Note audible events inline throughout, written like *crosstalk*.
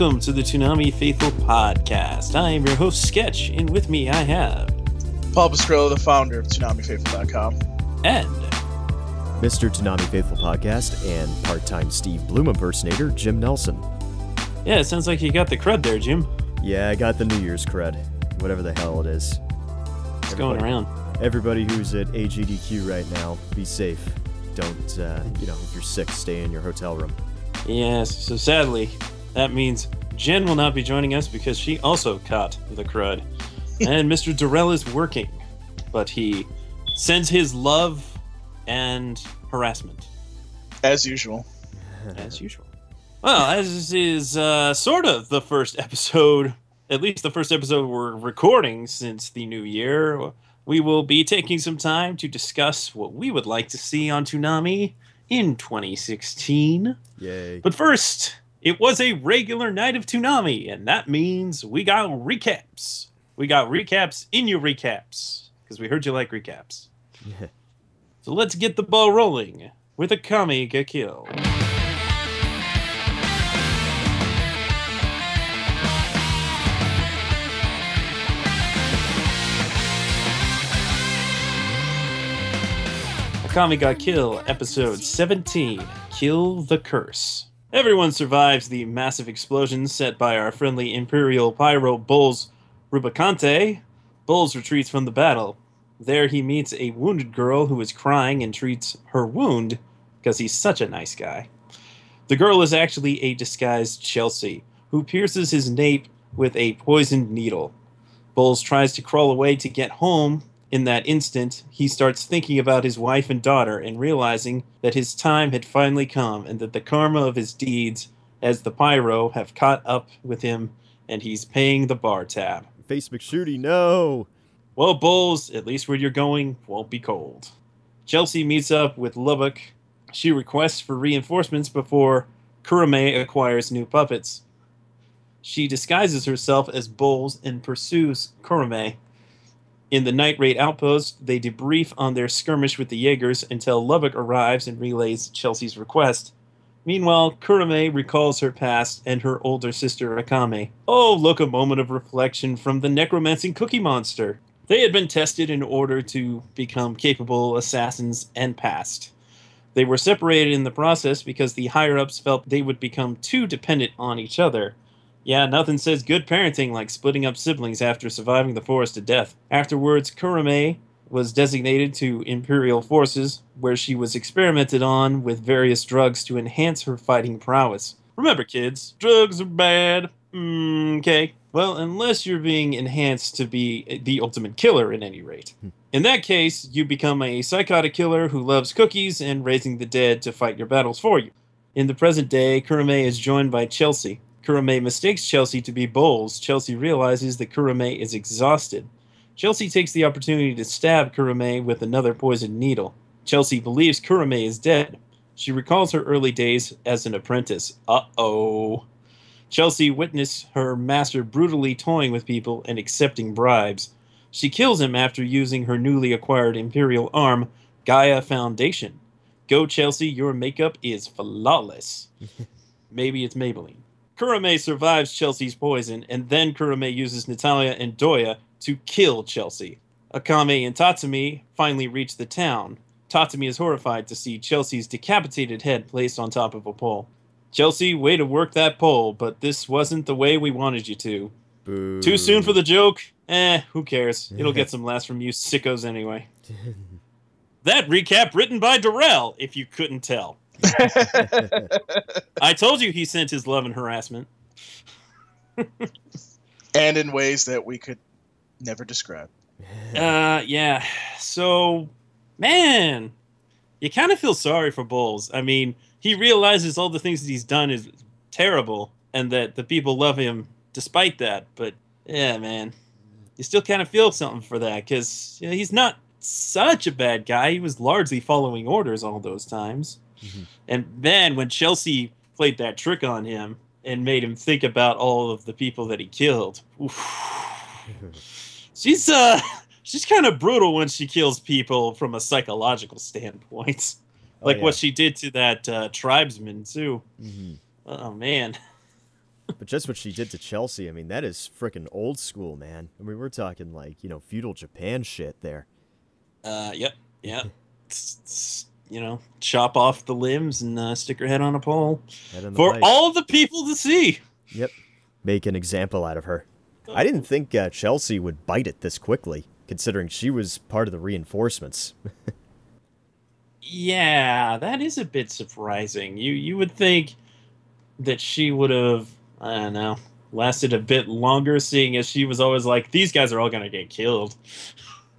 Welcome to the Toonami Faithful Podcast. I am your host, Sketch, and with me I have Paul Pascrillo, the founder of ToonamiFaithful.com. and Mr. Toonami Faithful Podcast and part-time Steve Blum impersonator Jim Nelson. yeah, it sounds like you got the crud there, Jim. Yeah, I got the New Year's cred, whatever the hell it is. It's going around. Everybody who's at AGDQ right now, be safe. Don't, uh, you know, if you're sick, stay in your hotel room. Yes, so sadly, that means Jen will not be joining us because she also caught the crud. and *laughs* Mr. Durrell is working, but he sends his love and harassment As usual. as usual. Well, as this is uh, sort of the first episode, at least the first episode we're recording since the new year, we will be taking some time to discuss what we would like to see on Toonami in 2016. Yay. But first, it was a regular night of Toonami, and that means we got recaps. We got recaps in your recaps, because we heard you like recaps. Yeah. So let's get the ball rolling with Akame ga Kill. Akame ga Kill, episode 17 Kill the Curse. Everyone survives the massive explosion set by our friendly Imperial Pyro Bols Rubicante. Bols retreats from the battle. There he meets a wounded girl who is crying and treats her wound because he's such a nice guy. The girl is actually a disguised Chelsea who pierces his nape with a poisoned needle. Bols tries to crawl away to get home. In that instant, he starts thinking about his wife and daughter and realizing that his time had finally come and that the karma of his deeds as the pyro have caught up with him and he's paying the bar tab. Face McShooty, no! Well, Bols, at least where you're going won't be cold. Chelsea meets up with Lubbock. She requests for reinforcements before Kurome acquires new puppets. She disguises herself as Bols and pursues Kurome. In the night raid outpost, they debrief on their skirmish with the Jaegers until Lubbock arrives and relays Chelsea's request. Meanwhile, Kurome recalls her past and her older sister Akame. Oh, look, a moment of reflection from the necromancing cookie monster. They had been tested in order to become capable assassins and passed. They were separated in the process because the higher ups felt they would become too dependent on each other. Yeah, nothing says good parenting like splitting up siblings after surviving the forest to death. Afterwards, Kurome was designated to Imperial forces, where she was experimented on with various drugs to enhance her fighting prowess. Remember, kids, drugs are bad. Mm, okay. Well, unless you're being enhanced to be the ultimate killer, at any rate. In that case, you become a psychotic killer who loves cookies and raising the dead to fight your battles for you. In the present day, Kurome is joined by Chelsea. Kurome mistakes Chelsea to be Bols. Chelsea realizes that Kurome is exhausted. Chelsea takes the opportunity to stab Kurome with another poisoned needle. Chelsea believes Kurome is dead. She recalls her early days as an apprentice. Uh oh. Chelsea witnessed her master brutally toying with people and accepting bribes. She kills him after using her newly acquired Imperial arm, Gaia Foundation. Go, Chelsea, your makeup is flawless. *laughs* Maybe it's Maybelline. Kurome survives Chelsea's poison, and then Kurome uses Natalia and Doya to kill Chelsea. Akame and Tatsumi finally reach the town. Tatsumi is horrified to see Chelsea's decapitated head placed on top of a pole. Chelsea, way to work that pole, but this wasn't the way we wanted you to. Boo. Too soon for the joke? Eh, who cares? *laughs* It'll get some laughs from you sickos anyway. That recap written by Darrell, if you couldn't tell. *laughs* I told you he sent his love and harassment. *laughs* and in ways that we could never describe. Uh, yeah. So, man, you kind of feel sorry for Bols. I mean, he realizes all the things that he's done is terrible and that the people love him despite that. But yeah, man, you still kind of feel something for that because you know, he's not such a bad guy. He was largely following orders all those times. Mhm. And then when Chelsea played that trick on him and made him think about all of the people that he killed, *laughs* she's uh she's kind of brutal when she kills people from a psychological standpoint. Oh, like yeah. what she did to that uh, tribesman too. Mhm. Oh man. *laughs* But just what she did to Chelsea, I mean, that is freaking old school, man. I mean, we're talking like, you know, feudal Japan shit there. Uh, yep, yeah. *laughs* It's- it's, you know, chop off the limbs and uh, stick her head on a pole Head on the for all the people to see. Yep. Make an example out of her. I didn't think uh, Chelsea would bite it this quickly, considering she was part of the reinforcements. Yeah, that is a bit surprising. You you would think that she would have I don't know lasted a bit longer, seeing as she was always like, "These guys are all gonna get killed.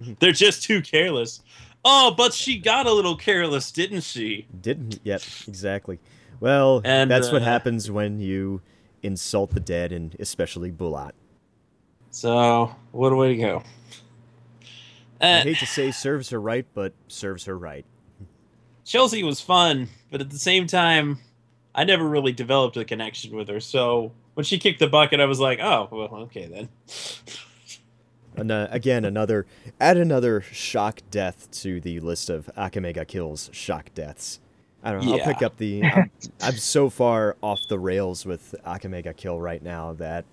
*laughs* They're just too careless." Oh, but she got a little careless, didn't she? Didn't? Yep, exactly. Well, And, that's what uh, happens when you insult the dead, and especially Bulat. So what a way to go. I Uh, hate to say serves her right, but serves her right. Chelsea was fun, but at the same time, I never really developed a connection with her. So when she kicked the bucket, I was like, "Oh, well, okay then." *laughs* And uh, again, another add another shock death to the list of Akame ga Kill's shock deaths. I don't know. I'll pick up the. I'm, I'm so far off the rails with Akame ga Kill right now that,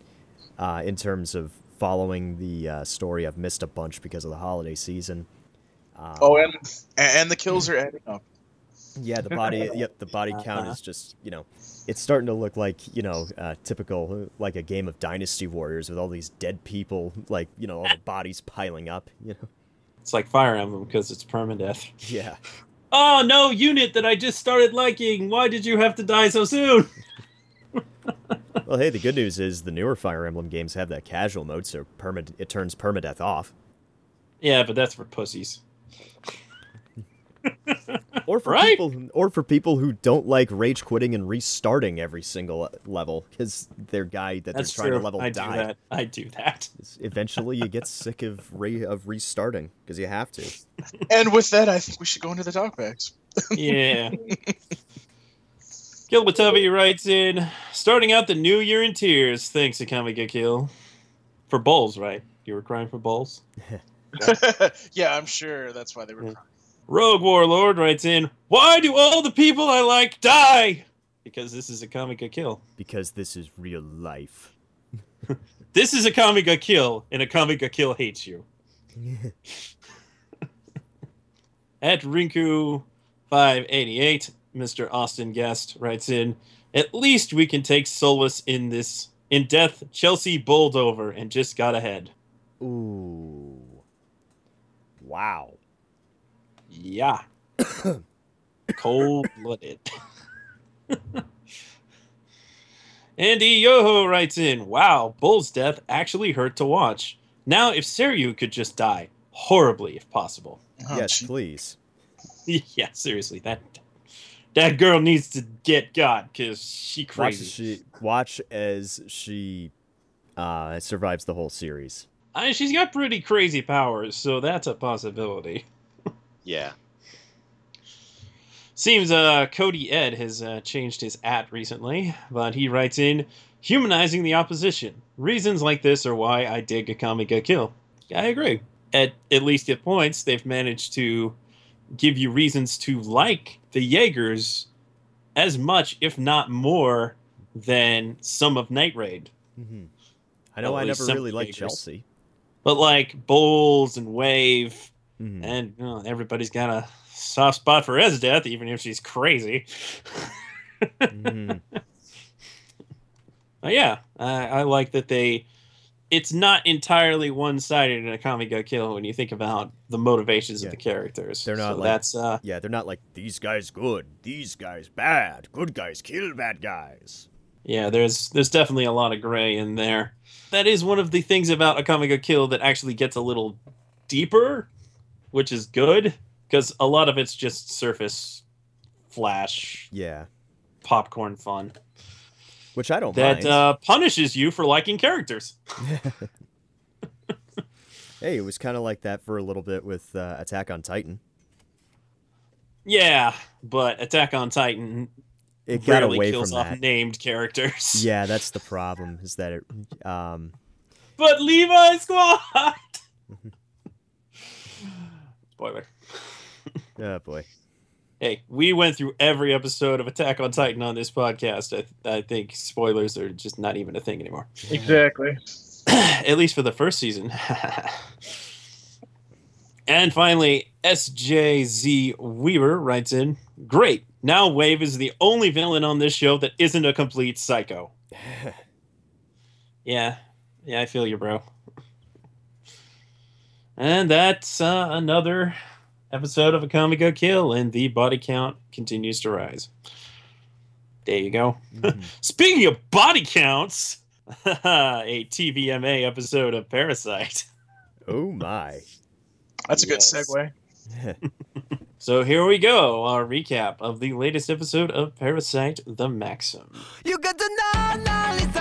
uh, in terms of following the uh, story, I've missed a bunch because of the holiday season. Um, Oh, and and the kills are adding up. Yeah, the body. yep, the body *laughs* count Uh-huh. is just you know, it's starting to look like you know, uh, typical like a game of Dynasty Warriors with all these dead people, like you know, all the *laughs* bodies piling up. You know. It's like Fire Emblem because it's permadeath. Yeah. *laughs* Oh no, unit that I just started liking. Why did you have to die so soon? Well, hey, the good news is the newer Fire Emblem games have that casual mode, so perma- it turns permadeath off. Yeah, but that's for pussies. Or for Right? people, or for people who don't like rage quitting and restarting every single level because their guy that That's they're trying to level I do that. I do that. *laughs* Eventually, you get sick of re- of restarting because you have to. *laughs* And with that, I think we should go into the talkbacks. *laughs* Yeah. Kill Watabi writes in, starting out the new year in tears. Thanks, Akame ga Kill. For Bols, right? You were crying for Bols? yeah, I'm sure that's why they were. Yeah. crying. Rogue Warlord writes in, Why do all the people I like die? Because this is Akame ga Kill. Because this is real life. *laughs* This is Akame ga Kill, and Akame ga Kill hates you. *laughs* At Rinku588, Mr. Austin Guest writes in, At least we can take solace in this. In death, Chelsea bowled over and just got ahead. Ooh. Wow. Yeah. Cold blooded. *laughs* Andy Yoho writes in, Wow, Bols's death actually hurt to watch. Now, if Seryu could just die, horribly if possible. Oh, yes, gee. please. *laughs* yeah, seriously, that that girl needs to get God because she Watch crazy. as she watch as she uh, survives the whole series. I mean, she's got pretty crazy powers, so that's a possibility. *laughs* Yeah. Seems uh, Cody Ed has uh, changed his at recently, but he writes in humanizing the opposition. Reasons like this are why I dig Akame ga Kill. I agree. At at least at points, they've managed to give you reasons to like the Jaegers as much, if not more, than some of Night Raid. hmm I know at I never some really liked Chelsea. But like Bols and Wave, Mhm. and you know, everybody's got a soft spot for Esdeath, even if she's crazy. Mhm. *laughs* But yeah, I, I like that they. It's not entirely one-sided in Akame ga Kill when you think about the motivations Yeah. of the characters. They're not So like- that's uh, Yeah, they're not like these guys good, these guys bad, good guys kill bad guys. yeah. There's there's definitely a lot of gray in there. That is one of the things about Akame ga Kill that actually gets a little deeper, which is good because a lot of it's just surface flash Yeah, popcorn fun which I don't that uh, punishes you for liking characters. *laughs* *laughs* hey, it was kind of like that for a little bit with uh, Attack on Titan. Yeah, but Attack on Titan It got away kills from off that. named characters. Yeah, that's the problem. Is that it? Um, But Levi Squad. Spoiler. oh boy. Hey, we went through every episode of Attack on Titan on this podcast. I, I think spoilers are just not even a thing anymore. *laughs* Exactly. At least for the first season. *laughs* and finally, SJZ Weaver writes in Great. Now Wave is the only villain on this show that isn't a complete psycho. *laughs* Yeah. Yeah, I feel you, bro. And that's uh, another episode of Akame ga Kill, and the body count continues to rise. There you go. Mhm. *laughs* Speaking of body counts, *laughs* a TVMA episode of Parasyte. oh my. That's a good segue. *laughs* So here we go, our recap of the latest episode of Parasyte the Maxim. You got to know knowledge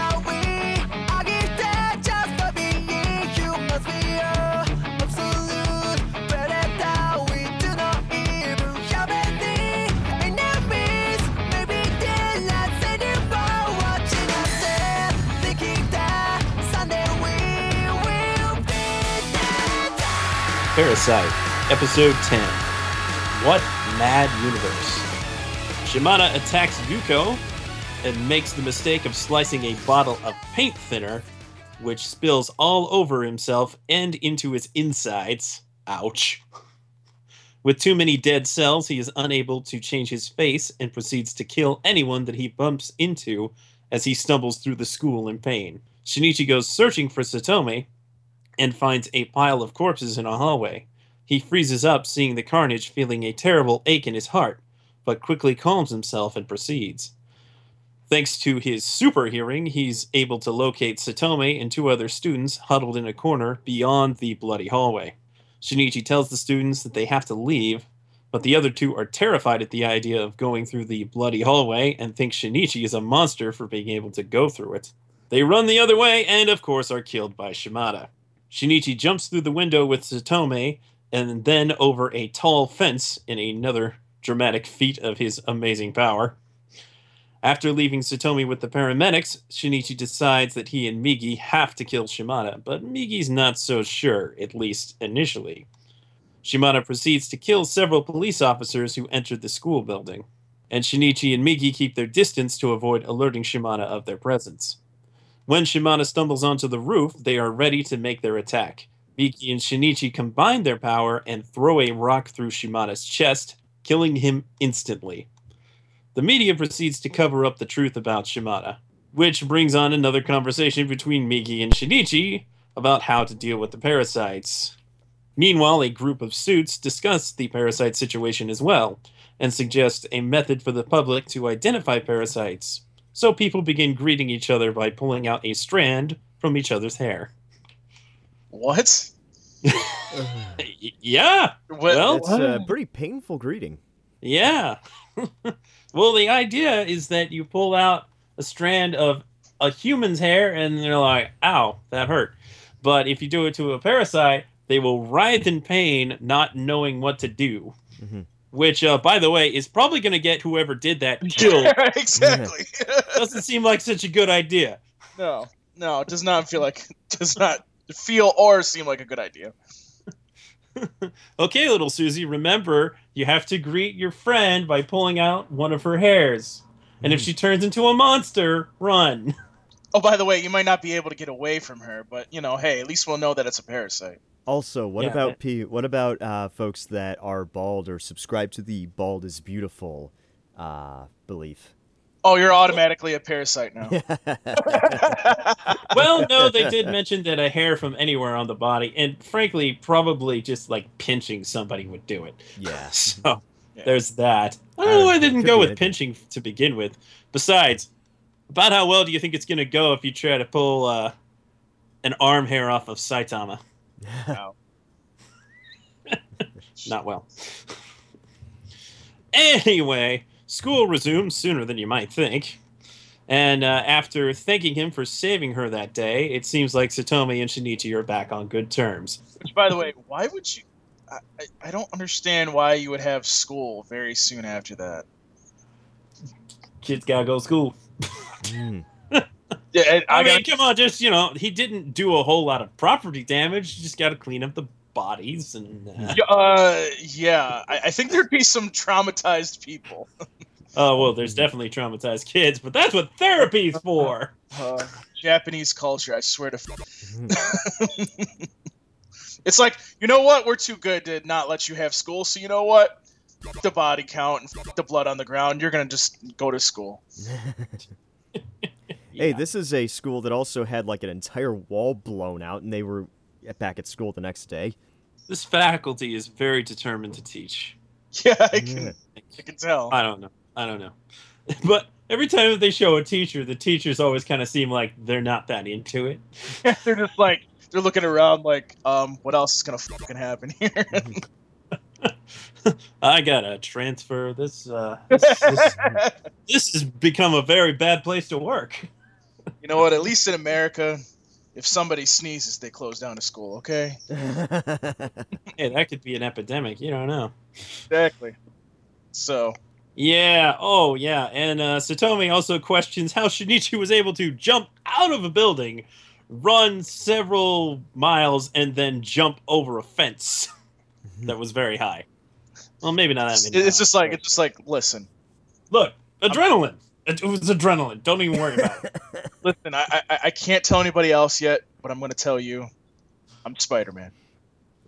Parasyte, episode 10. What mad universe? Shimada attacks Yuko and makes the mistake of slicing a bottle of paint thinner, which spills all over himself and into his insides. Ouch. With too many dead cells, he is unable to change his face and proceeds to kill anyone that he bumps into as he stumbles through the school in pain. Shinichi goes searching for Satomi and finds a pile of corpses in a hallway. He freezes up, seeing the carnage, feeling a terrible ache in his heart, but quickly calms himself and proceeds. Thanks to his super hearing, he's able to locate Satomi and two other students huddled in a corner beyond the bloody hallway. Shinichi tells the students that they have to leave, but the other two are terrified at the idea of going through the bloody hallway and think Shinichi is a monster for being able to go through it. They run the other way and, of course, are killed by Shimada. Shinichi jumps through the window with Satomi and then over a tall fence in another dramatic feat of his amazing power. After leaving Satomi with the paramedics, Shinichi decides that he and Migi have to kill Shimada, but Migi's not so sure, at least initially. Shimada proceeds to kill several police officers who entered the school building, and Shinichi and Migi keep their distance to avoid alerting Shimada of their presence. When Shimada stumbles onto the roof, they are ready to make their attack. Migi and Shinichi combine their power and throw a rock through Shimada's chest, killing him instantly. The media proceeds to cover up the truth about Shimada, which brings on another conversation between Migi and Shinichi about how to deal with the parasites. Meanwhile, a group of suits discuss the parasite situation as well and suggest a method for the public to identify parasites. So people begin greeting each other by pulling out a strand from each other's hair. What? *laughs* Yeah, What? Well- It's a pretty painful greeting. yeah. *laughs* well, the idea is that you pull out a strand of a human's hair and they're like, ow, that hurt. But if you do it to a parasite, they will writhe in pain, not knowing what to do. Mhm. Which, uh, by the way, is probably going to get whoever did that *laughs* killed. *laughs* exactly. Doesn't seem like such a good idea. no, no, it does not feel like *laughs* does not feel or seem like a good idea. Okay, little Susie, remember you have to greet your friend by pulling out one of her hairs. And if she turns into a monster, run. Oh, by the way, you might not be able to get away from her, but you know, hey, at least we'll know that it's a parasite. Also, what Yeah, about but- P? What about uh, folks that are bald or subscribe to the "bald is beautiful" uh, belief? Oh, you're automatically a parasite now. *laughs* *laughs* well, no, they did mention that a hair from anywhere on the body, and frankly, probably just like pinching somebody would do it. yeah. *laughs* So Yeah. there's that. I don't know why I didn't go with anything. pinching to begin with. Besides, about how well do you think it's going to go if you try to pull uh, an arm hair off of Saitama? Wow. *laughs* Not well. anyway, School resumes sooner than you might think. And uh, after thanking him for saving her that day, it seems like Satomi and Shinichi are back on good terms. Which, by the way, why would you? I, I, I don't understand why you would have school very soon after that. Kids gotta go to school. Mm. Yeah, I, I, I mean, got come on, just you know, he didn't do a whole lot of property damage. You just got to clean up the bodies and. Uh, *laughs* Yeah, uh, yeah, I, I think there'd be some traumatized people. *laughs* oh well, there's definitely traumatized kids, but that's what therapy's *laughs* for. Uh, Japanese culture, I swear to. F- it's like you know what? We're too good to not let you have school. So you know what? F- the body count and f- the blood on the ground. You're gonna just go to school. Hey, this is a school that also had like an entire wall blown out, and they were back at school the next day. this faculty is very determined to teach. *laughs* Yeah, I can. Yeah. I can tell. I don't know. I don't know. *laughs* But every time that they show a teacher, the teachers always kind of seem like they're not that into it. *laughs* they're just like they're looking around like, um, what else is gonna fucking happen here? I gotta transfer this. Uh, this, this, this has become a very bad place to work. You know what? At least in America, if somebody sneezes, they close down a school. Okay. *laughs* Hey, that could be an epidemic. You don't know. Exactly. So Yeah. Oh, yeah. And uh, Satomi also questions how Shinichi was able to jump out of a building, run several miles, and then jump over a fence that was very high. Well, maybe not that it's, many. it's miles, just like but- it's just like listen, look, adrenaline. It, it was adrenaline. Don't even worry about it. *laughs* listen. I, I I can't tell anybody else yet, but I'm gonna tell you, I'm Spider Man.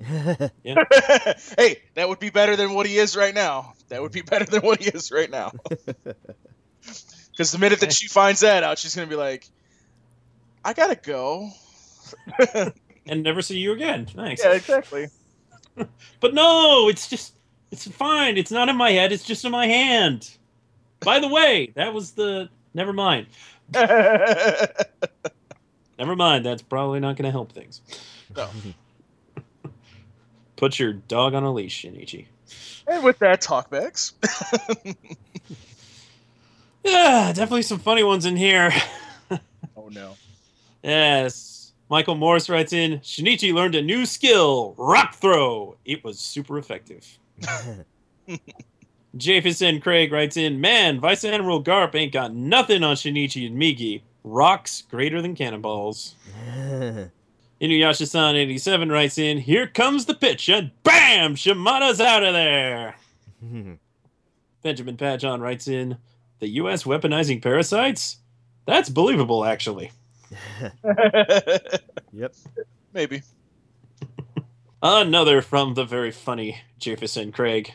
*laughs* *laughs* hey, that would be better than what he is right now. That would be better than what he is right now. Because the minute that she finds that out, she's gonna be like, "I gotta go." and never see you again. Thanks. yeah, exactly. But no, it's just it's fine. It's not in my head. It's just in my hand. By the way, that was the never mind. *laughs* Never mind. That's probably not going to help things. No. *laughs* Put your dog on a leash, Shinichi. and with that, talkbacks. *laughs* Yeah, definitely some funny ones in here. oh no. Yes. Michael Morris writes in Shinichi learned a new skill, rock throw. It was super effective. Jefferson Craig writes in, Man, Vice Admiral Garp ain't got nothing on Shinichi and Migi. Rocks greater than cannonballs. *laughs* Inuyasha-san 87 writes in, Here comes the pitch, and bam! Shimada's out of there! *laughs* Benjamin Pajon writes in, The U.S. weaponizing parasites? That's believable, actually. *laughs* yep. Maybe. Another from the very funny Jefferson Craig.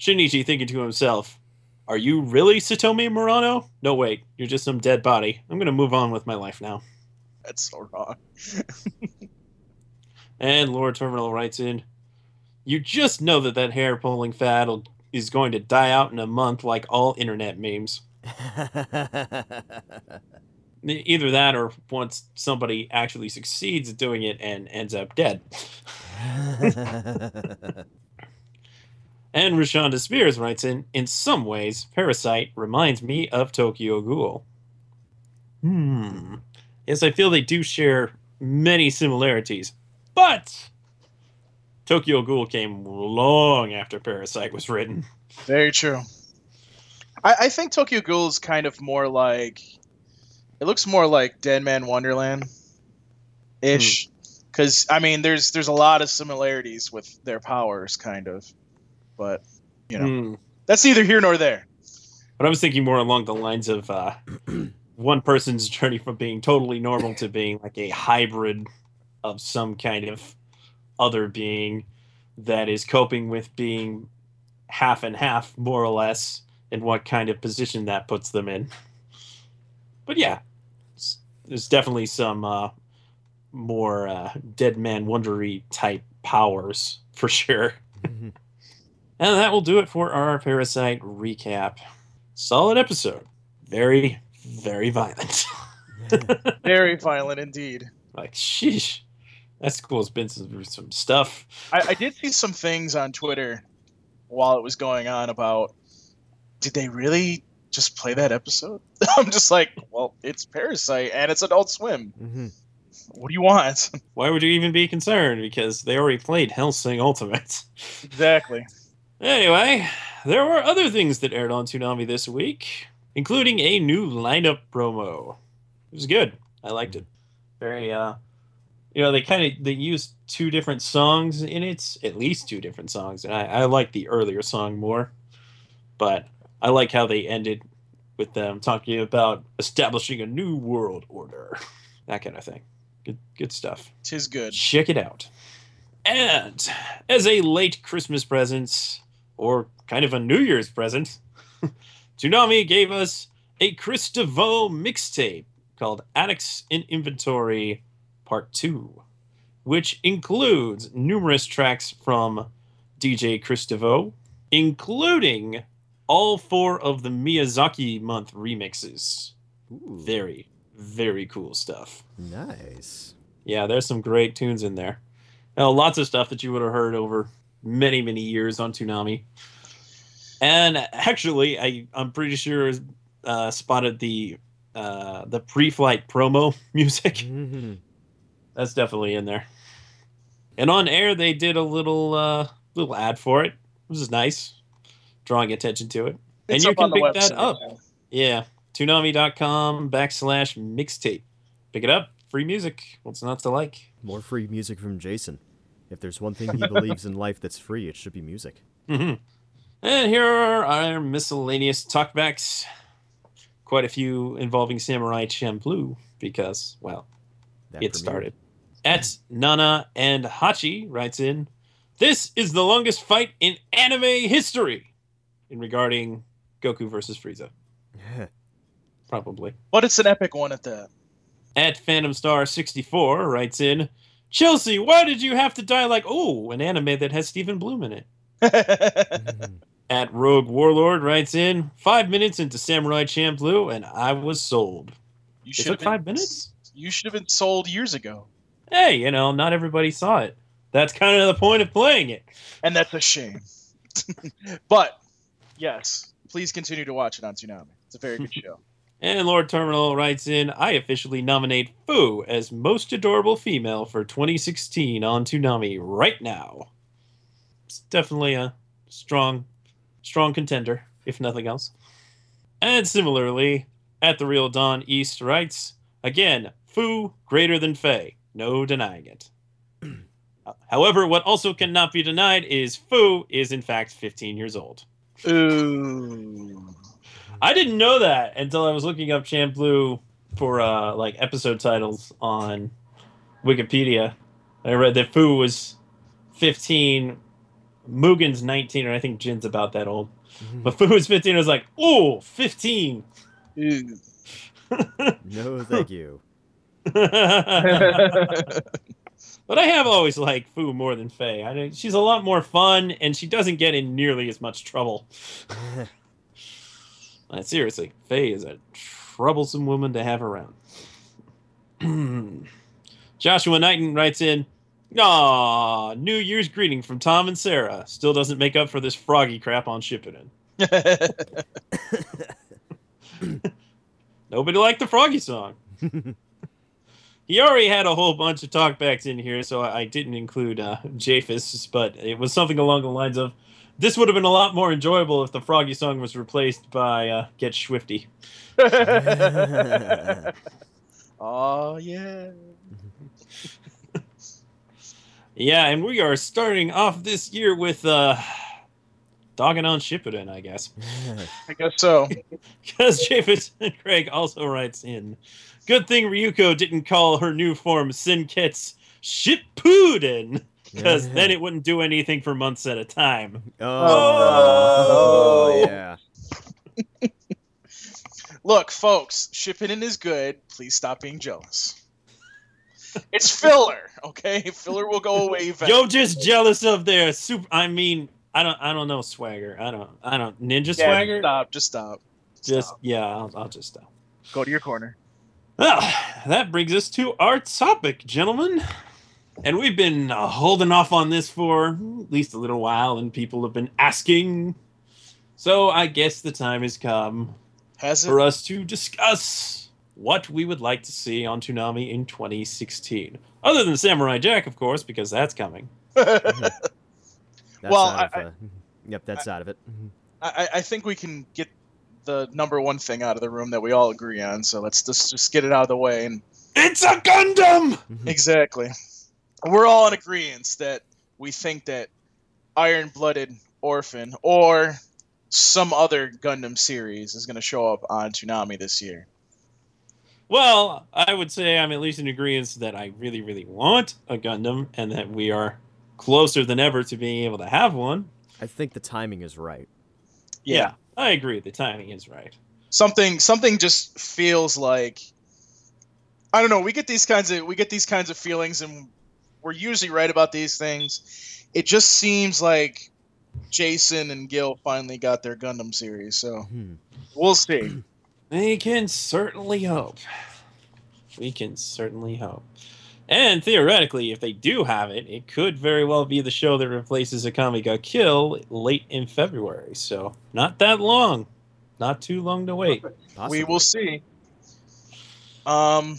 Shinichi thinking to himself, Are you really Satomi Murano? No, wait, you're just some dead body. I'm gonna move on with my life now. That's so wrong. *laughs* And Lord Terminal writes in, You just know that that hair pulling fad is going to die out in a month like all internet memes. *laughs* Either that or once somebody actually succeeds at doing it and ends up dead. *laughs* And Rashonda Spears writes in, in some ways, Parasyte reminds me of Tokyo Ghoul. Hmm. Yes, I feel they do share many similarities, but Tokyo Ghoul came long after Parasyte was written. Very true. I, I think Tokyo Ghoul is kind of more like. It looks more like Deadman Wonderland, ish. Because I mean, there's there's a lot of similarities with their powers, kind of. But you know, Hmm. that's neither here nor there. But I was thinking more along the lines of uh, *clears throat* one person's journey from being totally normal to being like a hybrid of some kind of other being that is coping with being half and half, more or less, and what kind of position that puts them in. But yeah, there's definitely some uh, more uh, Dead Man Wondery type powers for sure. And that will do it for our Parasyte recap. Solid episode. Very, very violent. *laughs* Very violent indeed. like, sheesh. That school's been through some stuff. I, I did see some things on Twitter while it was going on about did they really just play that episode? *laughs* I'm just like, well, it's Parasyte and it's Adult Swim. hmm What do you want? *laughs* Why would you even be concerned? Because they already played Hellsing Ultimate. exactly. Anyway, there were other things that aired on Toonami this week, including a new lineup promo. It was good. I liked it. Very uh you know, they kind of they used two different songs in it, at least two different songs, and I, I like the earlier song more. But I like how they ended with them talking about establishing a new world order. That kind of thing. Good good stuff. Tis good. Check it out. And as a late Christmas present, or kind of a New Year's present, *laughs* Toonami gave us a Chris DeVoe mixtape called Addicts in Inventory Part 2, which includes numerous tracks from DJ Chris DeVoe, including all four of the Miyazaki month remixes. Ooh, Very, very cool stuff. nice. Yeah, there's some great tunes in there. Uh, lots of stuff that you would have heard over many, many years on Toonami. And actually, I I'm pretty sure uh, spotted the uh, the pre-flight promo *laughs* music. Mhm. That's definitely in there. And on air, they did a little uh, little ad for it, which is nice, drawing attention to it. And you can pick that up. now. Yeah, Toonami.com backslash mixtape. Pick it up. Free music. What's not to like? More free music from Jason. If there's one thing he believes in life that's free, it should be music. hmm And here are our miscellaneous talkbacks. Quite a few involving Samurai Champloo because, well, That it premiered. started. At Nana and Hachi writes in, This is the longest fight in anime history in regarding Goku versus Frieza. Yeah. Probably. But it's an epic one at that. At Phantom Star 64 writes in, Chelsea, why did you have to die like, oh, an anime that has Stephen Blum in it? *laughs* At Rogue Warlord writes in, five minutes into Samurai Champloo, and I was sold. you It should took have been, five minutes? You should have been sold years ago, Hey, you know, not everybody saw it. That's kind of the point of playing it. and that's a shame. *laughs* but yes, please continue to watch it on Toonami. It's a very good *laughs* show. And Lord Terminal writes in, I officially nominate Fu as most adorable female for 2016 on Toonami right now. It's definitely a strong, strong contender, if nothing else. And similarly, at the Real Dawn East writes, again, Fu greater than Faye. No denying it. *clears throat* Uh, however, what also cannot be denied is Fu is in fact 15 years old. Ooh. I didn't know that until I was looking up Champloo for uh, like episode titles on Wikipedia. I read that Fu was 15, Mugen's 19, and I think Jin's about that old. Mhm. But Fu was 15. I was like, oh, 15. No, thank you. *laughs* but I have always liked Fu more than Faye. I think she's a lot more fun, and she doesn't get in nearly as much trouble. *laughs* Uh, seriously, Faye is a troublesome woman to have around. *clears throat* Joshua Knighton writes in, Aw, New Year's greeting from Tom and Sarah. Still doesn't make up for this froggy crap on Shippuden. *laughs* Nobody liked the froggy song. *laughs* he already had a whole bunch of talkbacks in here, so I I didn't include uh, Japhis, but it was something along the lines of, this would have been a lot more enjoyable if the froggy song was replaced by uh, Get Schwifty. *laughs* oh yeah. Yeah, and we are starting off this year with uh, dogging on Shippuden, I guess. *laughs* I guess so. *laughs* Because Jefferson Craig also writes in, good thing Ryuko didn't call her new form Senketsu Shippuden, because then it wouldn't do anything for months at a time. oh, oh. oh. yeah. *laughs* Look, folks, Shippuden is good. Please stop being jealous. It's filler, okay? Filler will go away eventually. Yo, just jealous of their super. I mean, I don't, I don't know swagger. I don't, I don't ninja Yeah, swagger. Stop. Just stop. Just Stop. yeah, I'll, I'll just stop. go to your corner. Well, that brings us to our topic, gentlemen. And we've been uh, holding off on this for at least a little while, and people have been asking. So I guess the time has come Has for us to discuss what we would like to see on Toonami in 2016. Other than Samurai Jack, of course, because that's coming. *laughs* That's Well, out I- of, uh, *laughs* yep, that's out of it. I, I think we can get the number one thing out of the room that we all agree on. So let's just just get it out of the way. And It's a Gundam! exactly, we're all in agreement that we think that Iron Blooded Orphan or some other Gundam series is going to show up on Toonami this year. Well, I would say I'm at least in agreement that I really, really want a Gundam and that we are closer than ever to being able to have one. I think the timing is right. Yeah, I agree. The timing is right. something something just feels like I don't know. We get these kinds of we get these kinds of feelings, and we're usually right about these things. It just seems like Jason and Gil finally got their Gundam series, so Hmm. we'll see. *clears throat* We can certainly hope. We can certainly hope. And theoretically, if they do have it, it could very well be the show that replaces Akame ga Kill late in February. So not that long. Not too long to wait. We will see. Um,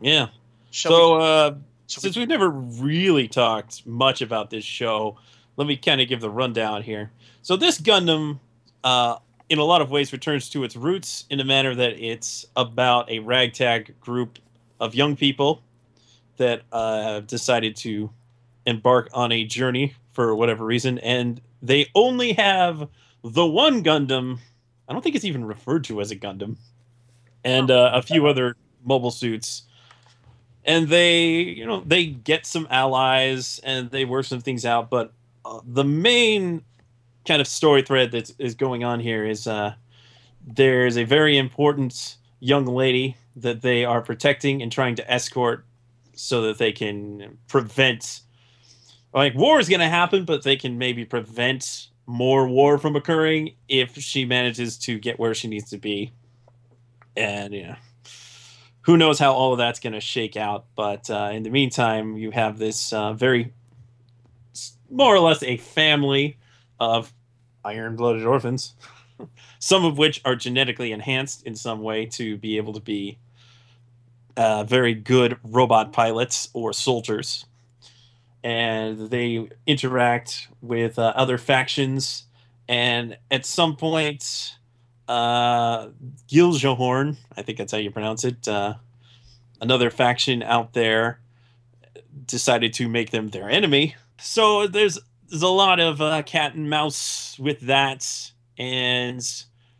Yeah. shall So we, uh since we- we've never really talked much about this show, let me kind of give the rundown here. So this Gundam, uh, in a lot of ways, returns to its roots in a manner that it's about a ragtag group of young people that uh, have decided to embark on a journey for whatever reason, and they only have the one Gundam. I don't think it's even referred to as a Gundam, and uh, a few other mobile suits and they you know they get some allies and they work some things out but uh, the main kind of story thread that is going on here is uh, there's a very important young lady that they are protecting and trying to escort so that they can prevent like war is going to happen but they can maybe prevent more war from occurring if she manages to get where she needs to be. And you know who knows how all of that's going to shake out. But uh, in the meantime, you have this uh, very, more or less, a family of iron blooded orphans, *laughs* some of which are genetically enhanced in some way to be able to be uh, very good robot pilots or soldiers. And they interact with uh, other factions. And at some point, uh, Gjallarhorn, I think that's how you pronounce it, uh, another faction out there decided to make them their enemy. So there's there's a lot of uh, cat and mouse with that, and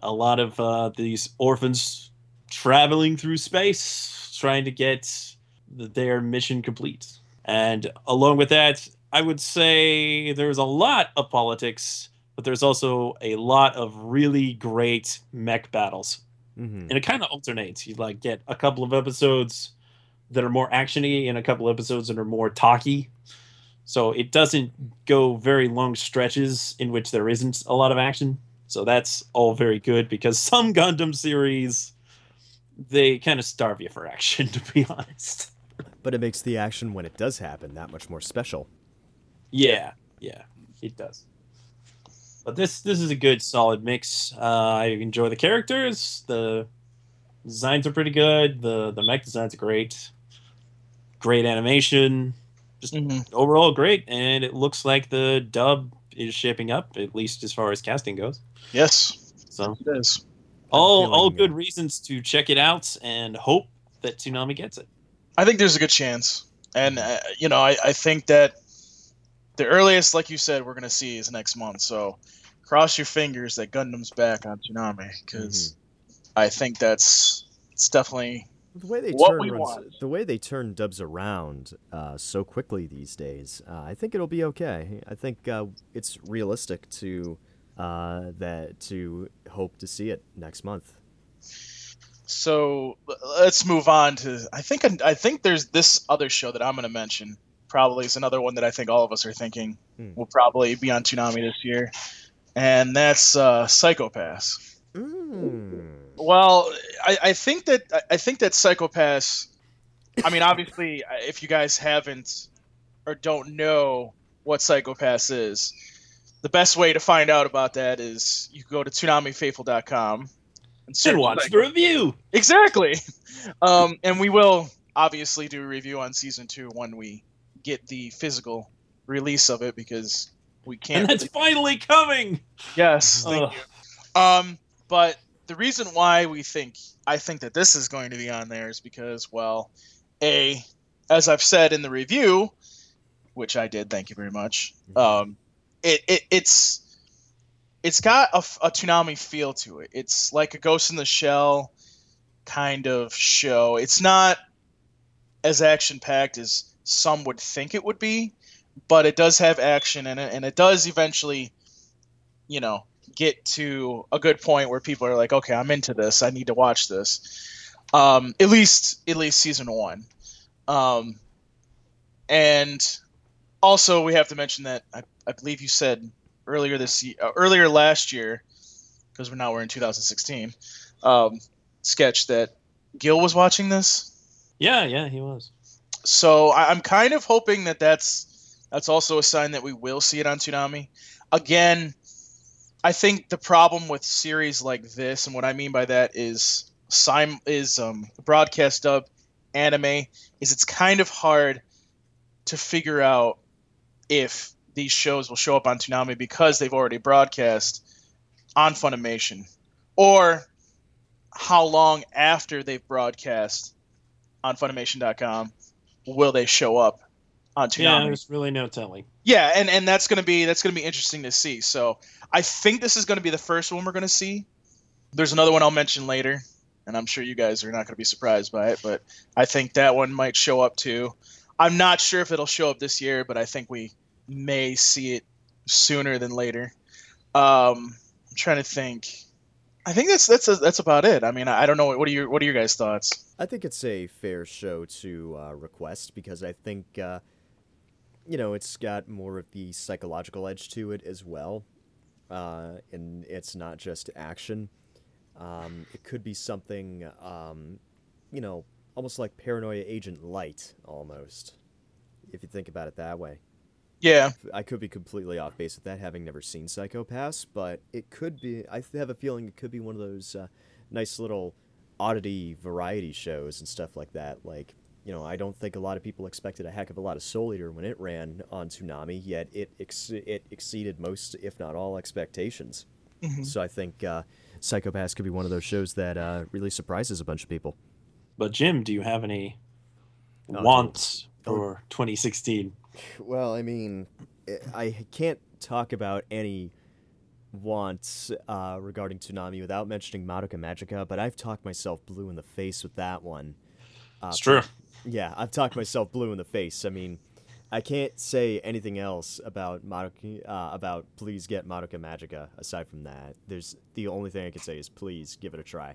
a lot of uh, these orphans traveling through space trying to get their mission complete. And along with that, I would say there's a lot of politics, but there's also a lot of really great mech battles hmm and it kind of alternates. You like get a couple of episodes that are more actiony and a couple of episodes that are more talky. So it doesn't go very long stretches in which there isn't a lot of action. So that's all very good because *laughs* some Gundam series they kind of starve you for action *laughs* to be honest. But it makes the action when it does happen that much more special. Yeah, yeah, it does. But this this is a good solid mix. Uh, I enjoy the characters. The designs are pretty good. The the mech designs are great. Great animation. Just Mhm. overall great, and it looks like the dub is shaping up at least as far as casting goes. Yes, So it is. all all good reasons to check it out and hope that Toonami gets it. I think there's a good chance, and uh, you know, I, I think that the earliest, like you said, we're gonna see is next month. So cross your fingers that Gundam's back on Toonami because I think that's it's definitely The way they What turn we runs- want. the way they turn dubs around uh, so quickly these days, uh, I think it'll be okay. I think uh, it's realistic to uh, that to hope to see it next month. So let's move on to. I think I think there's this other show that I'm going to mention. Probably is another one that I think all of us are thinking Hmm. will probably be on Toonami this year, and that's uh, Psycho-Pass. Mm. Well, I, I think that I- I think that Psycho-Pass. I mean, obviously, if you guys haven't or don't know what Psycho-Pass is, the best way to find out about that is you go to toonamifaithful.com and search And watch like- the review. Exactly. *laughs* Um, and we will obviously do a review on season two when we get the physical release of it because we can't. And that's finally coming. yes. thank Ugh. you. Um, but the reason why we think I think that this is going to be on there is because, well, a as I've said in the review, which I did, thank you very much. Um, it, it it's it's got a, a Toonami feel to it. It's like a Ghost in the Shell kind of show. It's not as action packed as some would think it would be, but it does have action in it, and it does eventually, you know, get to a good point where people are like, okay, I'm into this. I need to watch this. Um, at least, at least season one. Um, and also, we have to mention that I, I believe you said earlier this ye- uh, earlier last year, because we're now we're in 2016. Um, sketch that Gil was watching this Yeah, yeah, he was. so I, I'm kind of hoping that that's that's also a sign that we will see it on Toonami. Again, I think the problem with series like this, and what I mean by that is sim is um, broadcast dub anime, is it's kind of hard to figure out if these shows will show up on Toonami because they've already broadcast on Funimation, or how long after they've broadcast on Funimation.com will they show up on Yeah, there's really no telling. Yeah, and and that's gonna be that's gonna be interesting to see. So I think this is gonna be the first one we're gonna see. There's another one I'll mention later, and I'm sure you guys are not gonna be surprised by it, but I think that one might show up too. I'm not sure if it'll show up this year, but I think we may see it sooner than later. Um, I'm trying to think. I think that's that's that's about it. I mean, I, I don't know. What are your what are your guys' thoughts? I think it's a fair show to uh, request because I think, uh, you know, it's got more of the psychological edge to it as well. Uh, and it's not just action. Um, it could be something, um, you know, almost like Paranoia Agent Light, almost, if you think about it that way. Yeah, I could be completely off base with that, having never seen Psycho-Pass, but it could be. I have a feeling it could be one of those uh, nice little oddity variety shows and stuff like that. Like, you know, I don't think a lot of people expected a heck of a lot of Soul Eater when it ran on Toonami, yet it ex- it exceeded most, if not all, expectations. Mhm. So I think uh, Psycho-Pass could be one of those shows that uh, really surprises a bunch of people. But Jim, do you have any Oh, wants oh. for 2016? Well, I mean, I- I can't talk about any wants uh, regarding Toonami without mentioning Madoka Magica, but I've talked myself blue in the face with that one. Uh, It's true. Yeah, I've talked myself blue in the face. I mean, I can't say anything else about Madoka, uh, about please get Madoka Magica. Aside from that, there's the only thing I can say is please give it a try.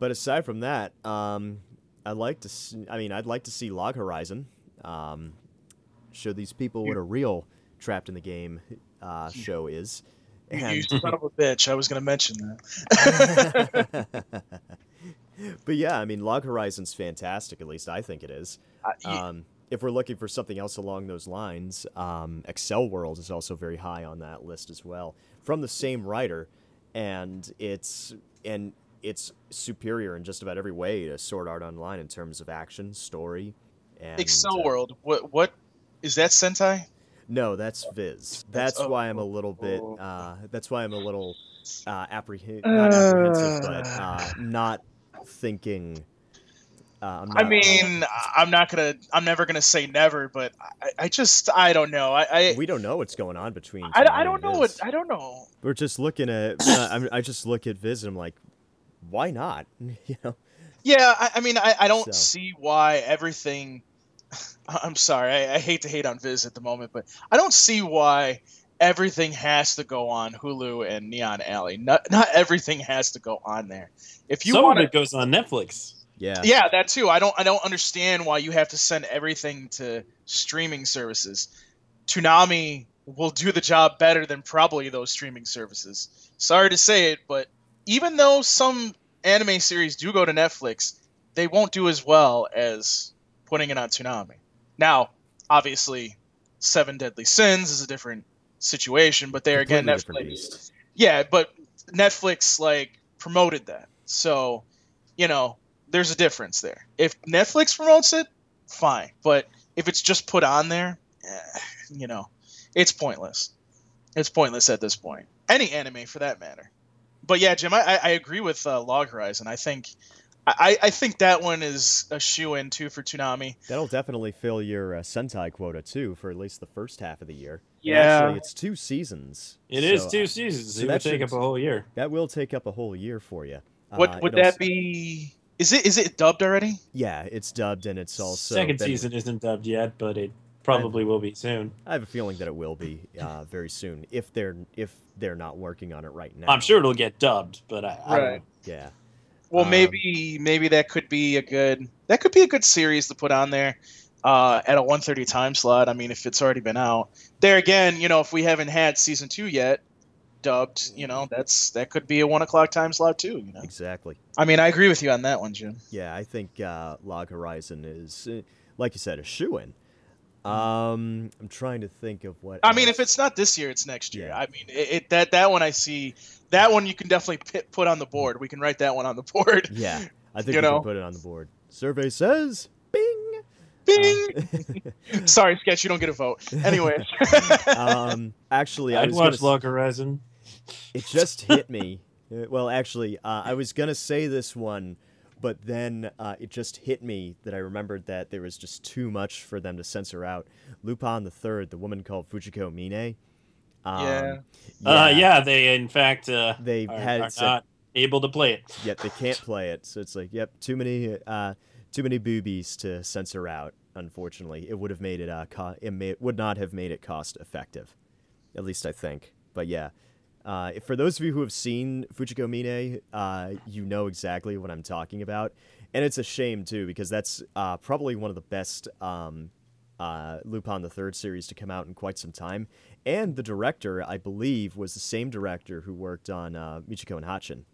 But aside from that, um, I'd like to. See, I mean, I'd like to see Log Horizon. Um, show these people what a real trapped in the game uh, show is. you, you And son of a bitch. I was gonna mention that. *laughs* *laughs* *laughs* but yeah, I mean, Log Horizon's fantastic. At least I think it is. Uh, you- Um, if we're looking for something else along those lines, um, Accel World is also very high on that list as well, from the same writer, and it's and it's superior in just about every way to Sword Art Online in terms of action, story, and Accel uh, World. What what is that Sentai? No, that's Viz. That's- oh, why I'm a little bit. Uh, that's why I'm a little uh, appreh- not apprehensive, but uh, not thinking. Uh, I'm I mean, I- I'm not gonna. I'm never gonna say never, but I, I just I don't know. I I, we don't know what's going on between. I, I don't know what I don't know. We're just looking at. *clears throat* Uh, I just look at Viz and I'm like, why not? *laughs* you know. Yeah, I, I mean, I, I don't So. see why everything. *laughs* I'm sorry, I, I hate to hate on Viz at the moment, but I don't see why everything has to go on Hulu and Neon Alley. Not not everything has to go on there. If you Some want of it goes on Netflix. Yeah. yeah, that too. I don't I don't understand why you have to send everything to streaming services. Toonami will do the job better than probably those streaming services. Sorry to say it, but even though some anime series do go to Netflix, they won't do as well as putting it on Toonami. Now, obviously, Seven Deadly Sins is a different situation. But there again, Netflix. Yeah, but Netflix like promoted that, so you know there's a difference there. If Netflix promotes it, fine. But if it's just put on there, eh, you know, it's pointless. It's pointless at this point. Any anime for that matter. But yeah, Jim, I, I- I agree with uh, Log Horizon. I think. I, I think that one is a shoe in too for Toonami. That'll definitely fill your uh, Sentai quota too for at least the first half of the year. And Yeah. actually, it's two seasons. It is so, two uh, seasons. so it would that take up a whole year. That will take up a whole year for you. Would Uh, would that s- be? Is it is it dubbed already? Yeah, it's dubbed and it's also Second been- season isn't dubbed yet, but it probably will be soon. I have a feeling that it will be uh, *laughs* very soon if they're if they're not working on it right now. I'm sure it'll get dubbed, but I, I don't Right. Yeah. Well, Um, maybe maybe that could be a good that could be a good series to put on there uh, at a 1:30 time slot. I mean, if it's already been out. There again, you know, if we haven't had season two yet, dubbed, you know, that's that could be a one o'clock time slot too. You know, Exactly. I mean, I agree with you on that one, Jim. Yeah, I think uh, Log Horizon is, uh, like you said, a shoe in. Um, I'm trying to think of what. I mean, if it's not this year, it's next year. Yeah. I mean, it, it that that one I see. That one you can definitely pit, put on the board. We can write that one on the *laughs* board. yeah, I think you we know. can put it on the board. Survey says, Bing. Bing. Uh, *laughs* *laughs* Sorry, sketch. You don't get a vote. *laughs* Anyways. um, actually, I I'd was watch Log Horizon. it just hit me. Uh, Well, actually, uh, I was gonna say this one, but then uh, it just hit me that I remembered that there was just too much for them to censor out. Lupin the Third, the woman called Fujiko Mine. Um, Yeah. Uh, yeah, they in fact uh, They are, had are said- not able to play it. yet they can't play it. So it's like, yep, too many, uh, too many boobies to censor out. Unfortunately, it would have made it, uh, co- it may- would not have made it cost effective. At least I think. But yeah, uh, for those of you who have seen Fujiko Mine, uh, you know exactly what I'm talking about, and it's a shame too because that's uh, probably one of the best um, uh, Lupin the Third series to come out in quite some time. And the director, I believe, was the same director who worked on uh, Michiko and Hatchin.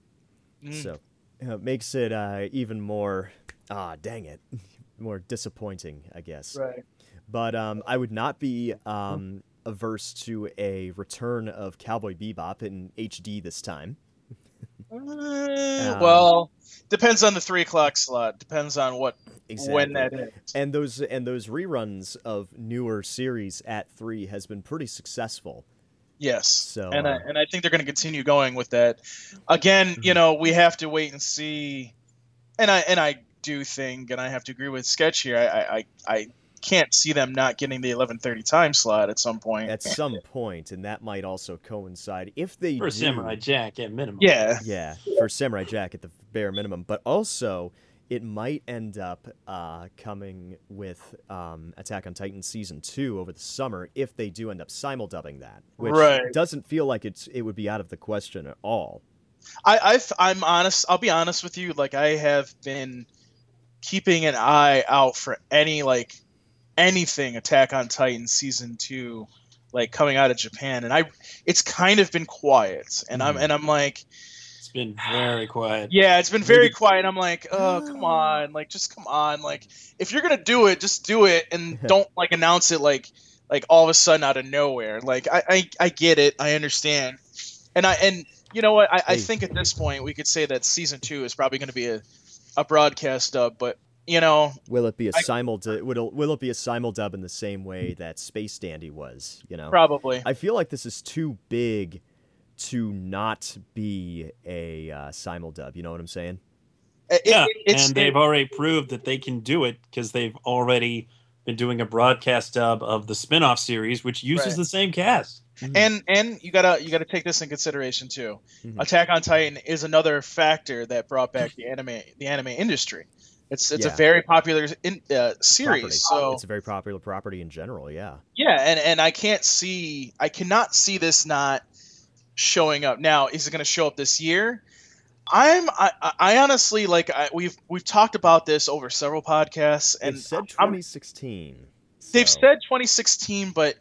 Mm. So it makes it uh, even more, ah, dang it, *laughs* more disappointing, I guess. Right. But um, I would not be um, averse to a return of Cowboy Bebop in HD this time. Uh, Um, well, depends on the three o'clock slot. Depends on what Exactly. when that is. and those and those reruns of newer series at three has been pretty successful. Yes. So, and I, uh, and I think they're going to continue going with that. Again, you Mhm. know, we have to wait and see. And I and I do thing, and I have to agree with Sketch here. I I, I, I can't see them not getting the eleven thirty time slot at some point. At some point, and that might also coincide if they For do. Samurai Jack at minimum. yeah. Yeah, for Samurai Jack at the bare minimum, but also it might end up uh, coming with um, Attack on Titan season two over the summer if they do end up simuldubbing that, which Right. doesn't feel like it's it would be out of the question at all. I I've, I'm honest. I'll be honest with you. Like I have been keeping an eye out for any like anything Attack on Titan season two, like coming out of Japan, and I it's kind of been quiet, and I'm Mhm. and I'm like, It's been very quiet. yeah, it's been very Maybe- quiet. I'm like, oh come on, like just come on, like if you're gonna do it, just do it, and *laughs* don't like announce it like like all of a sudden out of nowhere. Like I I, I get it, I understand, and I and you know what? I, I think at this point we could say that season two is probably going to be a a broadcast dub, but you know Will it be a I- simul? Will will it be a simuldub in the same way that Space Dandy was? You know, probably I feel like this is too big to not be a uh, simuldub. You know what I'm saying? It- Yeah, it- it's and they've already proved that they can do it because they've already been doing a broadcast dub of the spin-off series, which uses Right. the same cast. and and you gotta you gotta take this in consideration too. Mhm. Attack on Titan is another factor that brought back the anime the anime industry. It's it's Yeah. a very popular in, uh, series. property. So it's a very popular property in general. Yeah. yeah, and and I can't see I cannot see this not showing up. Now, is it going to show up this year? I'm I, I- I honestly like I, we've we've talked about this over several podcasts and They've said I'm- 2016. they've said 2016, but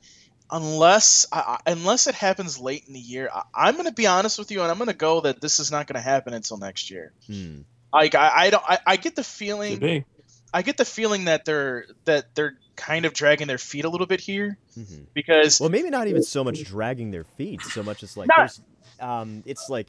unless I, I- unless it happens late in the year, I, I'm going to be honest with you, and I'm going to go that this is not going to happen until next year. Hmm. Like I, I don't I, I get the feeling. I get the feeling that they're that they're kind of dragging their feet a little bit here Mhm. because Well, maybe not even so much dragging their feet, so much as like Not- um, it's like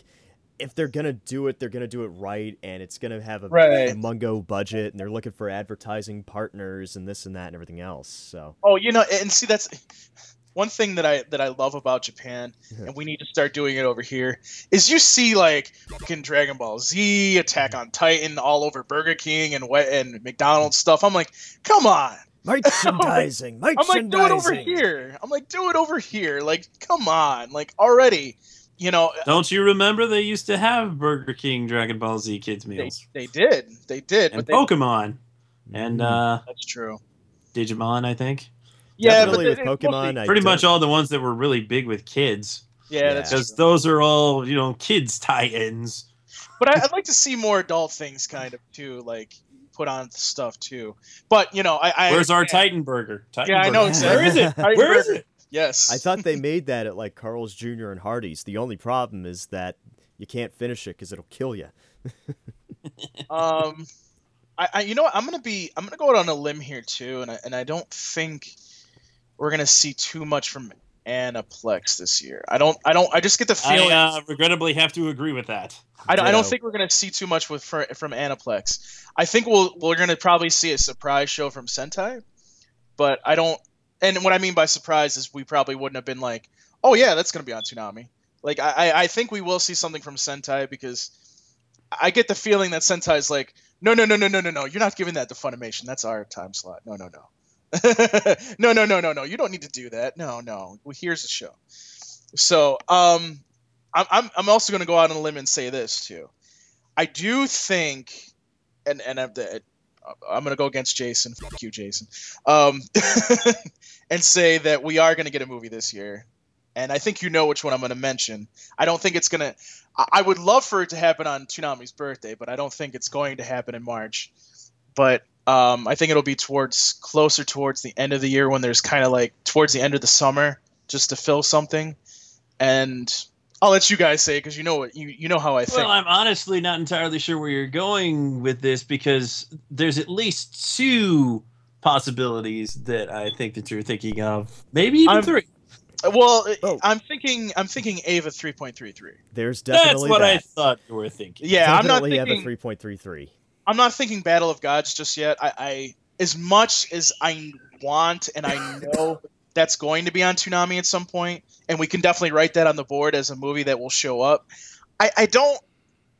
if they're gonna do it, they're gonna do it right, and it's gonna have a Right. mungo budget, and they're looking for advertising partners and this and that and everything else. So oh you know and see that's *laughs* one thing that I that I love about Japan and we need to start doing it over here is you see like fucking Dragon Ball Z, Attack on Titan all over Burger King and what and McDonald's stuff. I'm like, come on. *laughs* merchandising, I'm like, do it over here. I'm like, do it over here. Like, come on. Like already, you know, Don't you remember they used to have Burger King Dragon Ball Z kids they, meals they did. They did, and but they, Pokemon and Mm. uh, that's true. Digimon, I think. Yeah, Definitely but with Pokemon, I Pretty don't- much all the ones that were really big with kids, yeah, because true. those are all you know kids tie-ins. But I, I'd like to see more adult things, kind of too, like put on stuff too. But you know, I, I Where's our understand- Titan Burger? Titan Yeah, I know exactly. Where is it? Where is it? Yes, I thought they made that at like Carl's Jr. and Hardee's. The only problem is that you can't finish it because it'll kill you. *laughs* Um, I, I you know what? I'm gonna be I'm gonna go out on a limb here too, and I, and I don't think we're gonna see too much from Aniplex this year. I don't I don't I just get the feeling I uh, regrettably have to agree with that. I don't, I don't think we're gonna see too much with fr- from Aniplex. I think we'll we're gonna probably see a surprise show from Sentai, but I don't. And what I mean by surprise is we probably wouldn't have been like, oh yeah, that's gonna be on Toonami. Like I I- think we will see something from Sentai because I get the feeling that Sentai's like, no no no no no no no, you're not giving that to Funimation. That's our time slot. No no no. *laughs* no no no no no you don't need to do that no no well, here's the show so um I'm, I'm, I'm also going to go out on a limb and say this too. I do think, and and the, I'm going to go against Jason. Fuck you, Jason. Um, *laughs* and say that we are going to get a movie this year, and I think you know which one I'm going to mention. I don't think it's going to. I would love for it to happen on Toonami's birthday, but I don't think it's going to happen in March. But um, I think it'll be towards closer towards the end of the year when there's kind of like towards the end of the summer, just to fill something. And I'll let you guys say because you know what you you know how I think. Well, I'm honestly not entirely sure where you're going with this because there's at least two possibilities that I think that you're thinking of. Maybe even I'm- three. well, uh, Oh. I'm thinking I'm thinking Eva 3.33. There's definitely That's definitely what I thought you were thinking. Yeah, I'm not definitely have a thinking 3.33. I'm not thinking Battle of Gods just yet. I, I as much as I want and I know that's going to be on Toonami at some point, and we can definitely write that on the board as a movie that will show up. I, I don't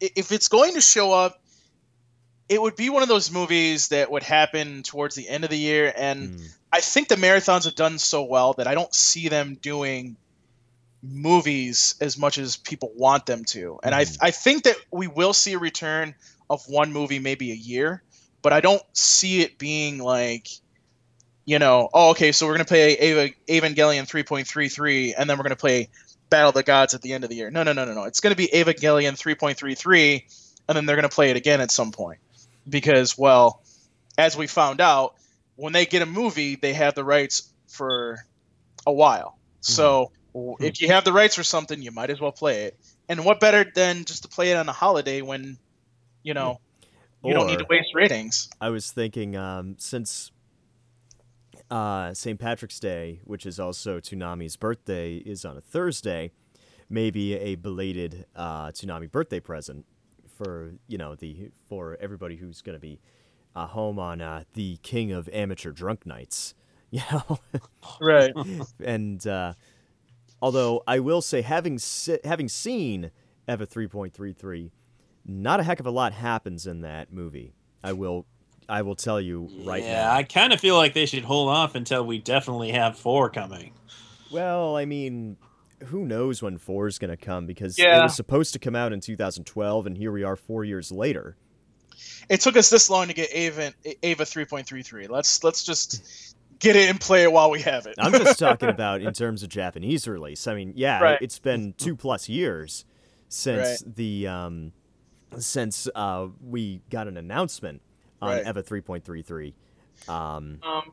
if it's going to show up, it would be one of those movies that would happen towards the end of the year, and Mm. I think the marathons have done so well that I don't see them doing movies as much as people want them to. And Mhm. I I think that we will see a return of one movie maybe a year, but I don't see it being like you know, oh okay, so we're going to play Eva, Evangelion 3.33 and then we're going to play Battle of the Gods at the end of the year. No, no, no, no, no. It's going to be Evangelion 3.33 and then they're going to play it again at some point. Because well, as we found out, when they get a movie, they have the rights for a while. So if you have the rights for something, you might as well play it. And what better than just to play it on a holiday when, you know, you don't need to waste ratings. I was thinking um, since uh, St. Patrick's Day, which is also Toonami's birthday, is on a Thursday, maybe a belated uh, Toonami birthday present for you know the for everybody who's going to be uh, home on uh, the King of Amateur Drunk Nights. *laughs* You know, Right. *laughs* and uh, although I will say, having se- having seen Eva three point three three, not a heck of a lot happens in that movie. I will, I will tell you right yeah, now. Yeah, I kind of feel like they should hold off until we definitely have four coming. Well, I mean, who knows when four is going to come because it was supposed to come out in 2012, and here we are four years later. It took us this long to get Eva Eva 3.33. Let's let's just get it and play it while we have it. I'm just talking *laughs* about in terms of Japanese release. I mean, yeah, Right. it's been two plus years since the um, since uh, we got an announcement on Right. EVA 3.33. Um, um,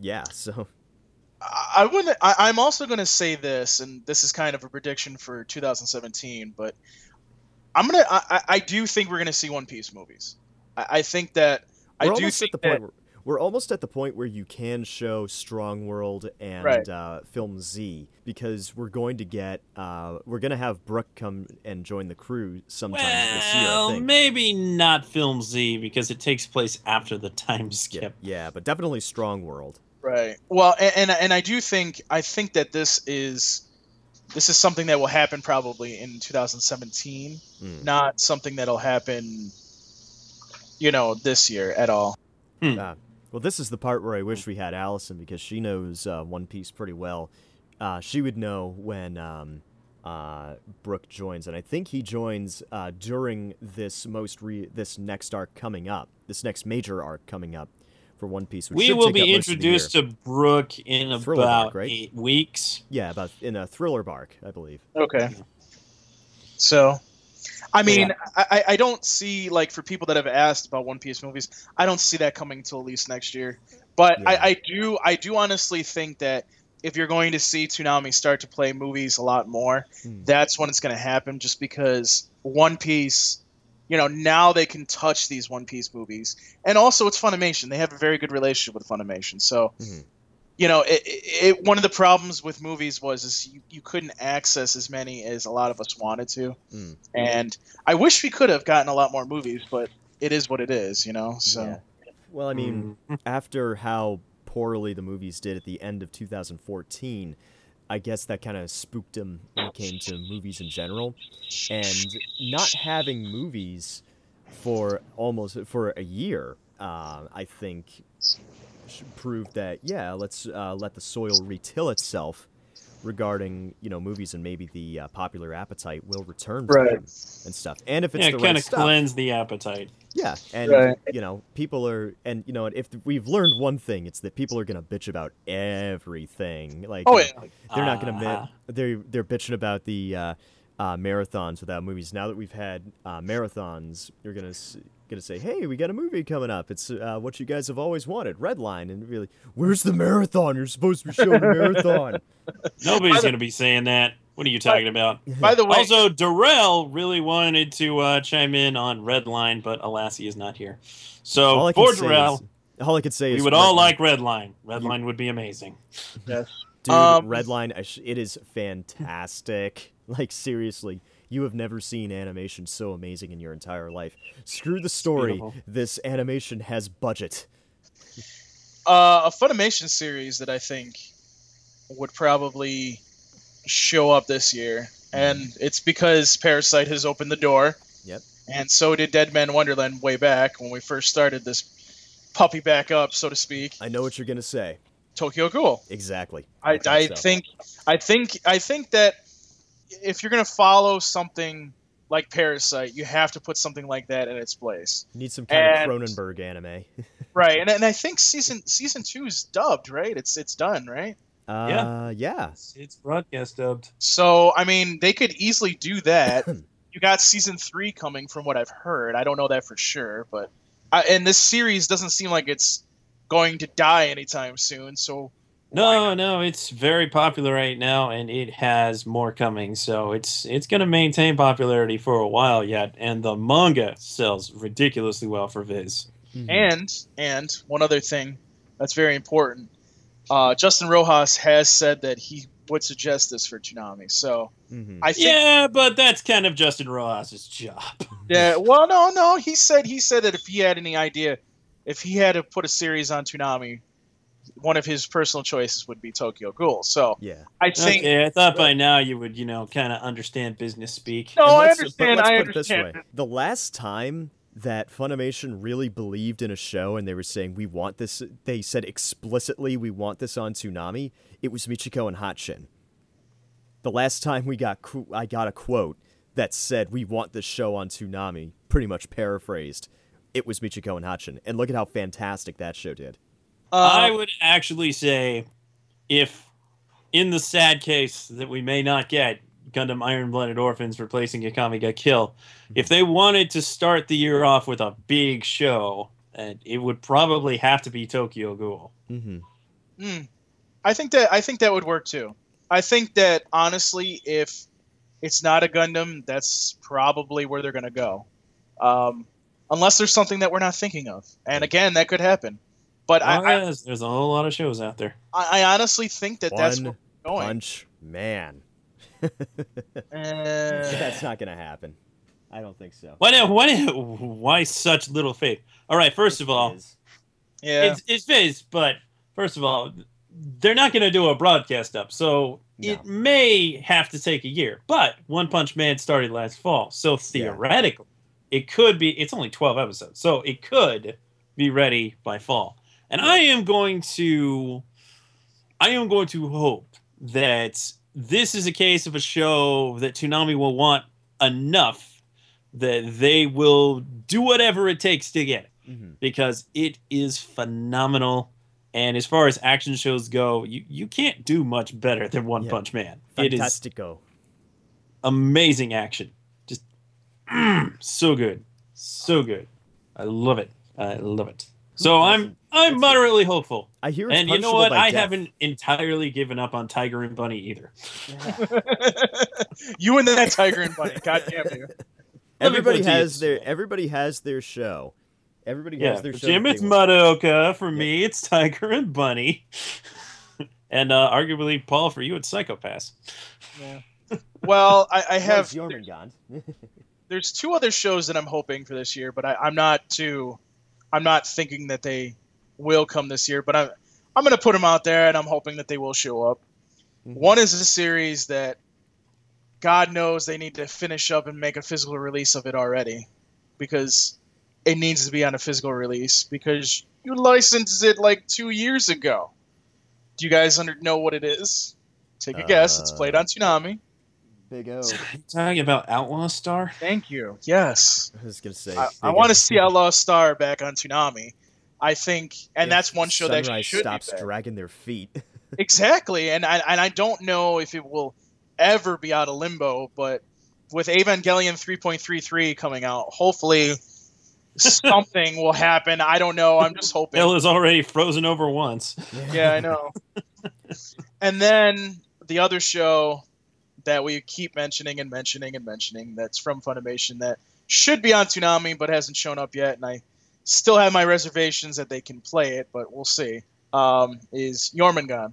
yeah, so I I wouldn't. I, I'm also going to say this, and this is kind of a prediction for 2017. But I'm gonna. I, I- I do think we're going to see One Piece movies. I, I think that I we're do almost think at the that point where, we're almost at the point where you can show Strong World and Right. uh, Film Z because we're going to get uh, we're going to have Brook come and join the crew sometime this year. Well, maybe not Film Z because it takes place after the time skip. yeah, but definitely Strong World. Right. Well, and, and and I do think I think that this is this is something that will happen probably in 2017, Mm. not something that'll happen, you know, this year at all. Uh, well, this is the part where I wish we had Allison because she knows uh, One Piece pretty well. Uh, she would know when um, uh, Brook joins, and I think he joins uh, during this most re- this next arc coming up, this next major arc coming up for One Piece. Which We will be most of the introduced to Brook in Thriller about Bark, right? eight weeks. yeah, about in a Thriller Bark, I believe. Okay. So, I mean, I, I- I don't see like for people that have asked about One Piece movies, I don't see that coming till at least next year. But Yeah. I, I do, I do honestly think that if you're going to see Toonami start to play movies a lot more, Hmm. that's when it's going to happen. Just because One Piece, you know, now they can touch these One Piece movies, and also it's Funimation. They have a very good relationship with Funimation, so. Mhm. You know, it, it, it, one of the problems with movies was is you, you couldn't access as many as a lot of us wanted to, Mm. and I wish we could have gotten a lot more movies, but it is what it is, you know. So Yeah. Well, I mean, Mm. *laughs* after how poorly the movies did at the end of 2014, I guess that kind of spooked him when it came to movies in general. And not having movies for almost for a year, uh, I think, should prove that yeah, let's uh, let the soil retill itself regarding you know movies and maybe the uh, popular appetite will return to Right. them and stuff. And if it's Yeah, the kind right of stuff, cleanse the appetite. yeah, and Right. you know, people are, and you know, if we've learned one thing, it's that people are gonna bitch about everything. Like, Oh, uh, yeah. they're not gonna Ah. they're they're bitching about the uh, uh, marathons without movies. Now that we've had uh, marathons, you're gonna s- gonna say, hey, we got a movie coming up. It's uh, what you guys have always wanted, Redline, and really, where's the marathon? You're supposed to be showing the marathon. *laughs* Nobody's the- going to be saying that. What are you talking about? By the way, Also, Darrell really wanted to uh, chime in on Redline, but alas, he is not here. So all I for Darrell, is, all I could say we is we would all Redline- like Redline. Redline would be amazing. yes. Dude, Um, Redline, it is fantastic. *laughs* like seriously, you have never seen animation so amazing in your entire life. Screw the story. This animation has budget. Uh, a Funimation series that I think would probably show up this year, and it's because Parasyte has opened the door. Yep. And so did Deadman Wonderland way back when we first started this puppy back up, so to speak. I know what you're gonna say. Tokyo Ghoul. Exactly. I, thought I so. think I think I think that if you're gonna follow something like Parasyte, you have to put something like that in its place. You need some kind and- of Cronenberg anime. *laughs* Right, and, and I think season season two is dubbed, right? It's it's done, right? Uh, yeah. It's, it's broadcast dubbed. So I mean, they could easily do that. *coughs* you got season three coming, from what I've heard. I don't know that for sure, but I, and this series doesn't seem like it's going to die anytime soon. So No, no, it's very popular right now, and it has more coming. So it's it's going to maintain popularity for a while yet, and the manga sells ridiculously well for Viz. Mhm. And and one other thing that's very important. Uh, Justin Rojas has said that he would suggest this for Toonami. So Mhm. I think Yeah, but that's kind of Justin Rojas's job. *laughs* yeah. Well, no, no. He said he said that if he had any idea, if he had to put a series on Toonami, one of his personal choices would be Tokyo Ghoul. So yeah. I think Okay, I thought by now you would, you know, kind of understand business speak. no, I let's- but understand. let's I put it this understand. way. The last time that Funimation really believed in a show and they were saying we want this, they said explicitly we want this on Toonami. It was Michiko and Hatchin. The last time we got, I got a quote that said we want this show on Toonami, pretty much paraphrased. It was Michiko and Hatchin, and look at how fantastic that show did. I Uh, would actually say if in the sad case that we may not get Gundam Iron Blooded Orphans replacing Akame ga Kill, if they wanted to start the year off with a big show, and it would probably have to be Tokyo Ghoul. Mm-hmm. mm, I think that I think that would work too. I think that honestly, if it's not a Gundam, that's probably where they're gonna go. Um, unless there's something that we're not thinking of. And again, that could happen. But Oh, I, I, yes, there's a whole lot of shows out there. I I honestly think that that's where we're going. One punch Man. *laughs* Eh, That's not gonna happen. I don't think so. Why, why, why such little faith? All right, first of all, Is- yeah. it's it's Viz, but first of all, they're not going to do a broadcast up, so it may have to take a year. But One Punch Man started last fall, so theoretically, it could be. It's only twelve episodes, so it could be ready by fall. And I am going to, I am going to hope that this is a case of a show that Toonami will want enough that they will do whatever it takes to get it Mhm. because it is phenomenal. And as far as action shows go, you, you can't do much better than One Yeah. Punch Man. It is Fantastico. amazing action. Just mm, so good. So good. I love it. I love it. So I'm? I'm That's moderately hopeful. I hear it's And you know what? I death. haven't entirely given up on Tiger and Bunny either. *laughs* you and that tiger and bunny. God damn you. *laughs* Everybody it has this their everybody has their show. Everybody Yeah, has their show. Jim, it's they. Madoka. For me, it's Tiger and Bunny. *laughs* and uh, arguably, Paul, for you, it's Psycho-Pass. Yeah. Well, I, I have. Where's Jormungand? There's two other shows that I'm hoping for this year, but I, I'm not too. I'm not thinking that they will come this year, but I'm. I'm gonna put them out there, and I'm hoping that they will show up. Mhm. One is a series that God knows they need to finish up and make a physical release of it already because it needs to be on a physical release because you licensed it like two years ago. Do you guys under- know what it is? Take a guess. It's played Uh, on Toonami. Big O. Talking about Outlaw Star? Thank you. Yes. I was gonna say. I, I want to see Outlaw Star back on Toonami. I think, and If that's one show that should stops be dragging their feet. *laughs* Exactly, and I and I don't know if it will ever be out of limbo, but with Evangelion 3.33 coming out, hopefully something will happen. I don't know. I'm just hoping. Hell is already frozen over once. Yeah, I know. and then the other show that we keep mentioning and mentioning and mentioning that's from Funimation that should be on Toonami but hasn't shown up yet, and I still have my reservations that they can play it, but we'll see. Um, is Jormungand.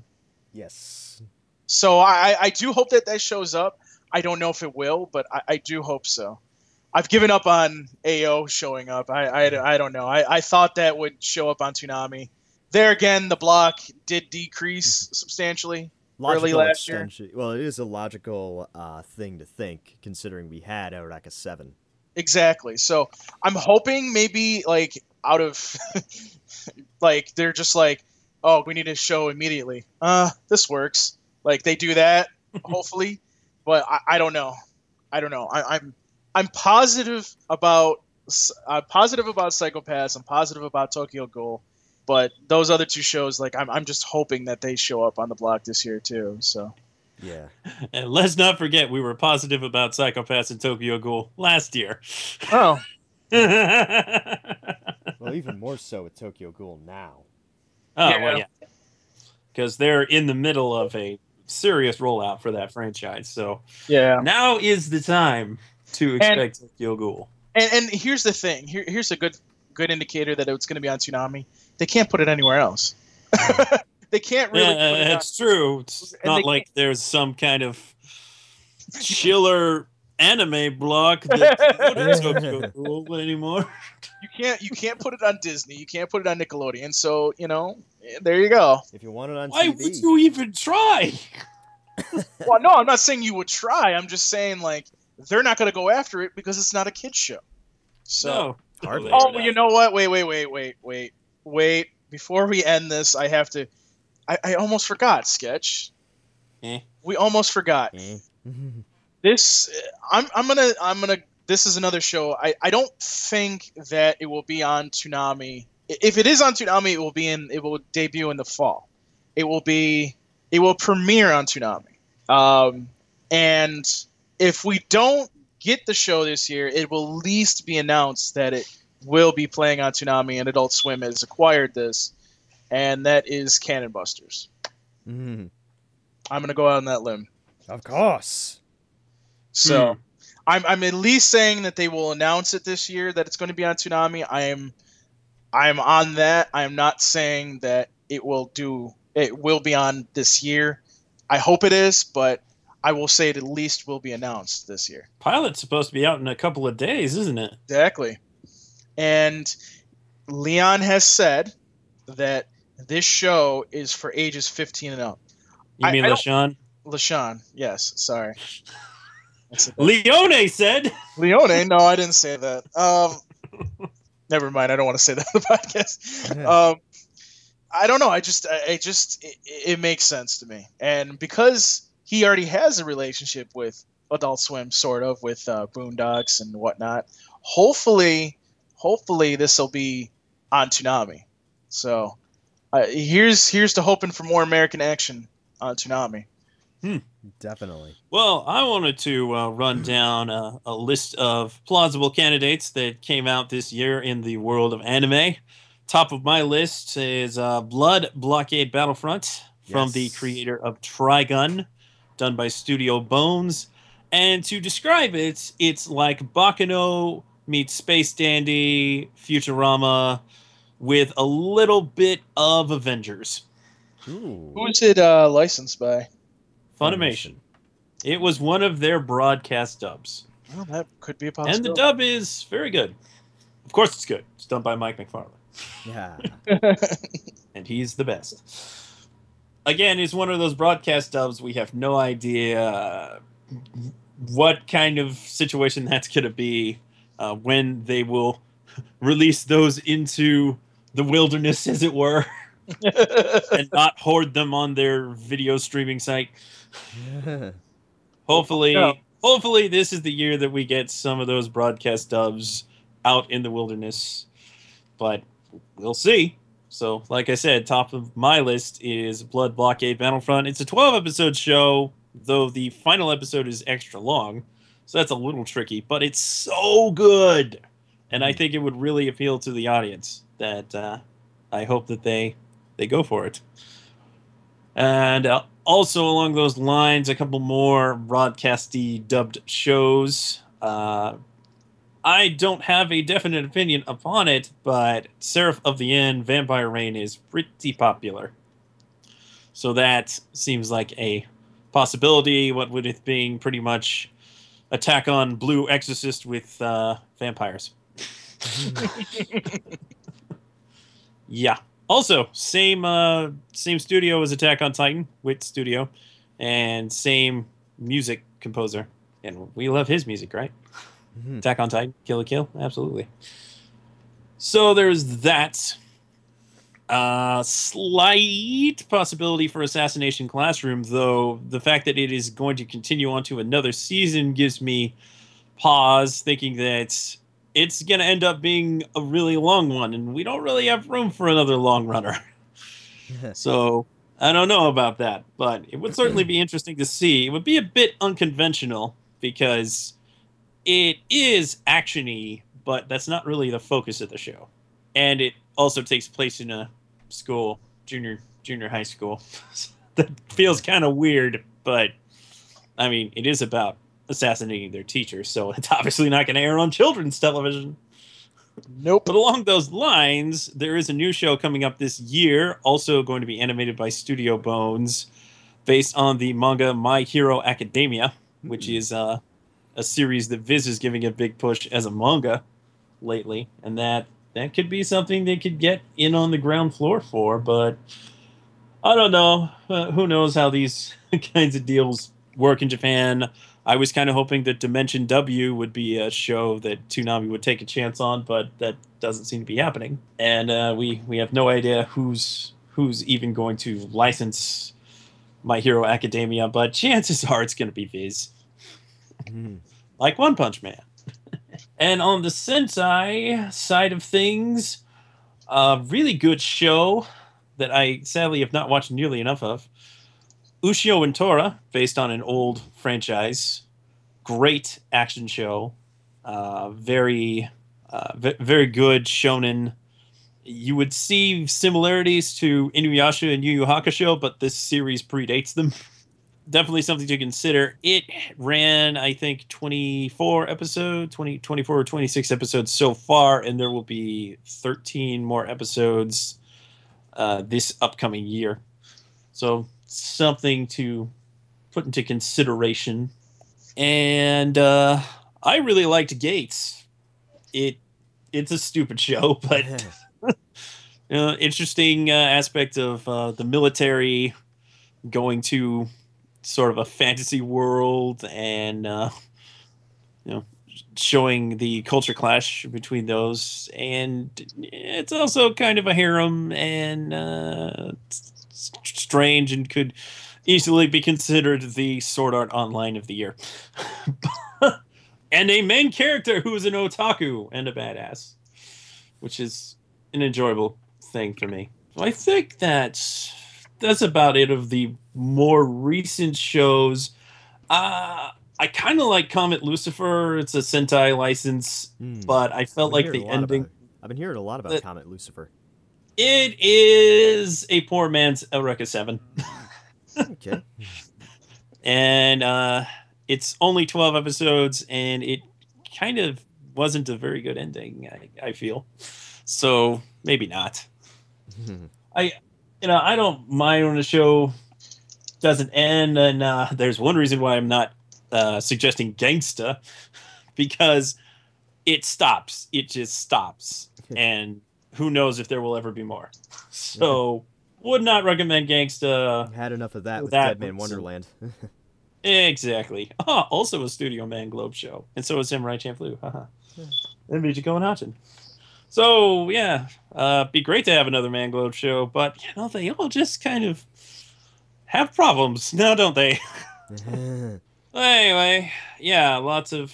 Yes. So I, I do hope that that shows up. I don't know if it will, but I, I do hope so. I've given up on AO showing up. I, I, I don't know. I, I thought that would show up on Toonami. There again, the block did decrease substantially. Logical last year. Well, it is a logical uh, thing to think, considering we had Eureka Seven. Exactly. So I'm hoping maybe like out of *laughs* like they're just like, oh, we need to show immediately. Uh, this works. Like they do that, *laughs* hopefully, but I, I don't know. I don't know. I, I'm I'm positive about I'm positive about Psycho-Pass. I'm positive about Tokyo Ghoul, but those other two shows, like I'm I'm just hoping that they show up on the block this year too. So Yeah. *laughs* And let's not forget, we were positive about Psycho-Pass and Tokyo Ghoul last year. oh oh, *laughs* Well, even more so with Tokyo Ghoul now. Oh, well, yeah. Because they're in the middle of a serious rollout for that franchise. So yeah. now is the time to expect Tokyo Ghoul. And, and here's the thing. Here, here's a good good indicator that it's going to be on Toonami. They can't put it anywhere else. *laughs* they can't really. yeah, put it it's true. It's And not they like there's some kind of *laughs* chiller anime block that's Tokyo Ghoul anymore. you can't. You can't put it on Disney. You can't put it on Nickelodeon. So you know, eh, there you go. If you want it on Why TV, would you even try? *laughs* Well, no, I'm not saying you would try. I'm just saying like they're not going to go after it because it's not a kids show. So. No. Hardly. Oh, well, you know what? Wait, wait, wait, wait, wait, wait. Before we end this, I have to. I, I almost forgot. Sketch. Eh. We almost forgot. Eh. *laughs* this I'm I'm gonna I'm gonna this is another show. I, I don't think that it will be on Toonami. If it is on Toonami, it will be in it will debut in the fall. It will be it will premiere on Toonami. Um, and if we don't get the show this year, it will at least be announced that it will be playing on Toonami and Adult Swim has acquired this, and that is Cannon Busters. Mhm. I'm gonna go out on that limb. Of course. So I'm I'm at least saying that they will announce it this year that it's going to be on Toonami. I am I'm on that. I am not saying that it will do it will be on this year. I hope it is, but I will say it at least will be announced this year. Pilot's supposed to be out in a couple of days, isn't it? Exactly. And Leon has said that this show is for ages 15 and up. You I- mean I don't- LeSean? LeSean, yes, sorry. Leone said. Leone, no, I didn't say that. Um, never mind. I don't want to say that on the *laughs* podcast. Um, I don't know. I just, I, I just, it, it makes sense to me, and because he already has a relationship with Adult Swim, sort of with uh, Boondocks and whatnot. Hopefully, hopefully this will be on Toonami. So, uh, here's here's to hoping for more American action on Toonami. Definitely. Well, I wanted to uh, run down a, a list of plausible candidates that came out this year in the world of anime. Top of my list is uh, Blood Blockade Battlefront from the creator of Trigun, done by Studio Bones. And to describe it, it's like Baccano meets Space Dandy, Futurama, with a little bit of Avengers. Ooh. Who's it uh, licensed by? Funimation. It was one of their broadcast dubs. Well, that could be a And the dub is very good. Of course, it's good. It's done by Mike McFarland, Yeah. *laughs* and he's the best. Again, it's one of those broadcast dubs. We have no idea what kind of situation *laughs* that's going to be uh, when they will *laughs* release those into the wilderness, as it were, *laughs* and not hoard them on their video streaming site. Hopefully, Yeah. hopefully this is the year that we get some of those broadcast dubs out in the wilderness. But we'll see. So, like I said, top of my list is Blood Blockade Battlefront. It's a 12 episode show, though the final episode is extra long. So that's a little tricky, but it's so good. And I hmm. think it would really appeal to the audience that uh, I hope that they they go for it. And uh, also along those lines, a couple more broadcasty dubbed shows. Uh, I don't have a definite opinion upon it, but Seraph of the End, Vampire Reign is pretty popular. So that seems like a possibility. What with it being pretty much Attack on Blue Exorcist with uh, vampires. *laughs* *laughs* Yeah. Also, same uh same studio as Attack on Titan, Wit Studio, and same music composer. And we love his music, right? Mhm. Attack on Titan, Kill la Kill, absolutely. So there's that. Uh, slight possibility for Assassination Classroom, though the fact that it is going to continue on to another season gives me pause, thinking that it's going to end up being a really long one, and we don't really have room for another long runner. *laughs* So I don't know about that, but it would certainly be interesting to see. It would be a bit unconventional because it is actiony, but that's not really the focus of the show. And it also takes place in a school, junior junior high school. *laughs* that feels kind of weird, but I mean, it is about assassinating their teachers, so it's obviously not going to air on children's television. nope. But along those lines, there is a new show coming up this year, also going to be animated by Studio Bones, based on the manga My Hero Academia, which is uh, a series that Viz is giving a big push as a manga lately, and that that could be something they could get in on the ground floor for. But I don't know. Uh, who knows how these *laughs* kinds of deals work in Japan? I was kind of hoping that Dimension W would be a show that Toonami would take a chance on, but that doesn't seem to be happening. And uh, we we have no idea who's who's even going to license My Hero Academia, but chances are it's going to be Viz, Mhm. like One Punch Man. *laughs* and on the Sentai side of things, a really good show that I sadly have not watched nearly enough of. Ushio and Tora, based on an old franchise, great action show, uh, very, uh, v- very good shonen. You would see similarities to Inuyasha and Yu Yu Hakusho, but this series predates them. *laughs* definitely something to consider. It ran, I think, 24 episodes, 20, 24 or 26 episodes so far, and there will be 13 more episodes uh, this upcoming year. So something to put into consideration. And uh, I really liked Gates. It it's a stupid show, *laughs* but *laughs* uh, interesting uh, aspect of uh, the military going to sort of a fantasy world and uh, you know showing the culture clash between those and it's also kind of a harem and uh, strange and could easily be considered the sword art online of the year *laughs* and a main character who is an otaku and a badass which is an enjoyable thing for me so i think that's that's about it of the more recent shows uh I kind of like Comet Lucifer. It's a Sentai license, Hmm. but I felt like the hearing a lot ending. I've been hearing a lot about Comet Lucifer. It is a poor man's Eureka Seven, Okay. and uh, it's only twelve episodes, and it kind of wasn't a very good ending. I, I feel so maybe not. *laughs* I, you know, I don't mind when a show doesn't end, and uh, there's one reason why I'm not uh, suggesting Gangsta *laughs* because it stops. It just stops, *laughs* and who knows if there will ever be more. *laughs* So, would not recommend Gangsta. Had enough of that with That Deadman Wonderland. Exactly. Ah, also a Studio Manglobe show, and so is Samurai Champloo. *laughs* Haha. and Michiko and Hatchin. So yeah, uh, be great to have another Manglobe show, but you know they all just kind of have problems *laughs* now, don't they? Anyway, yeah, lots of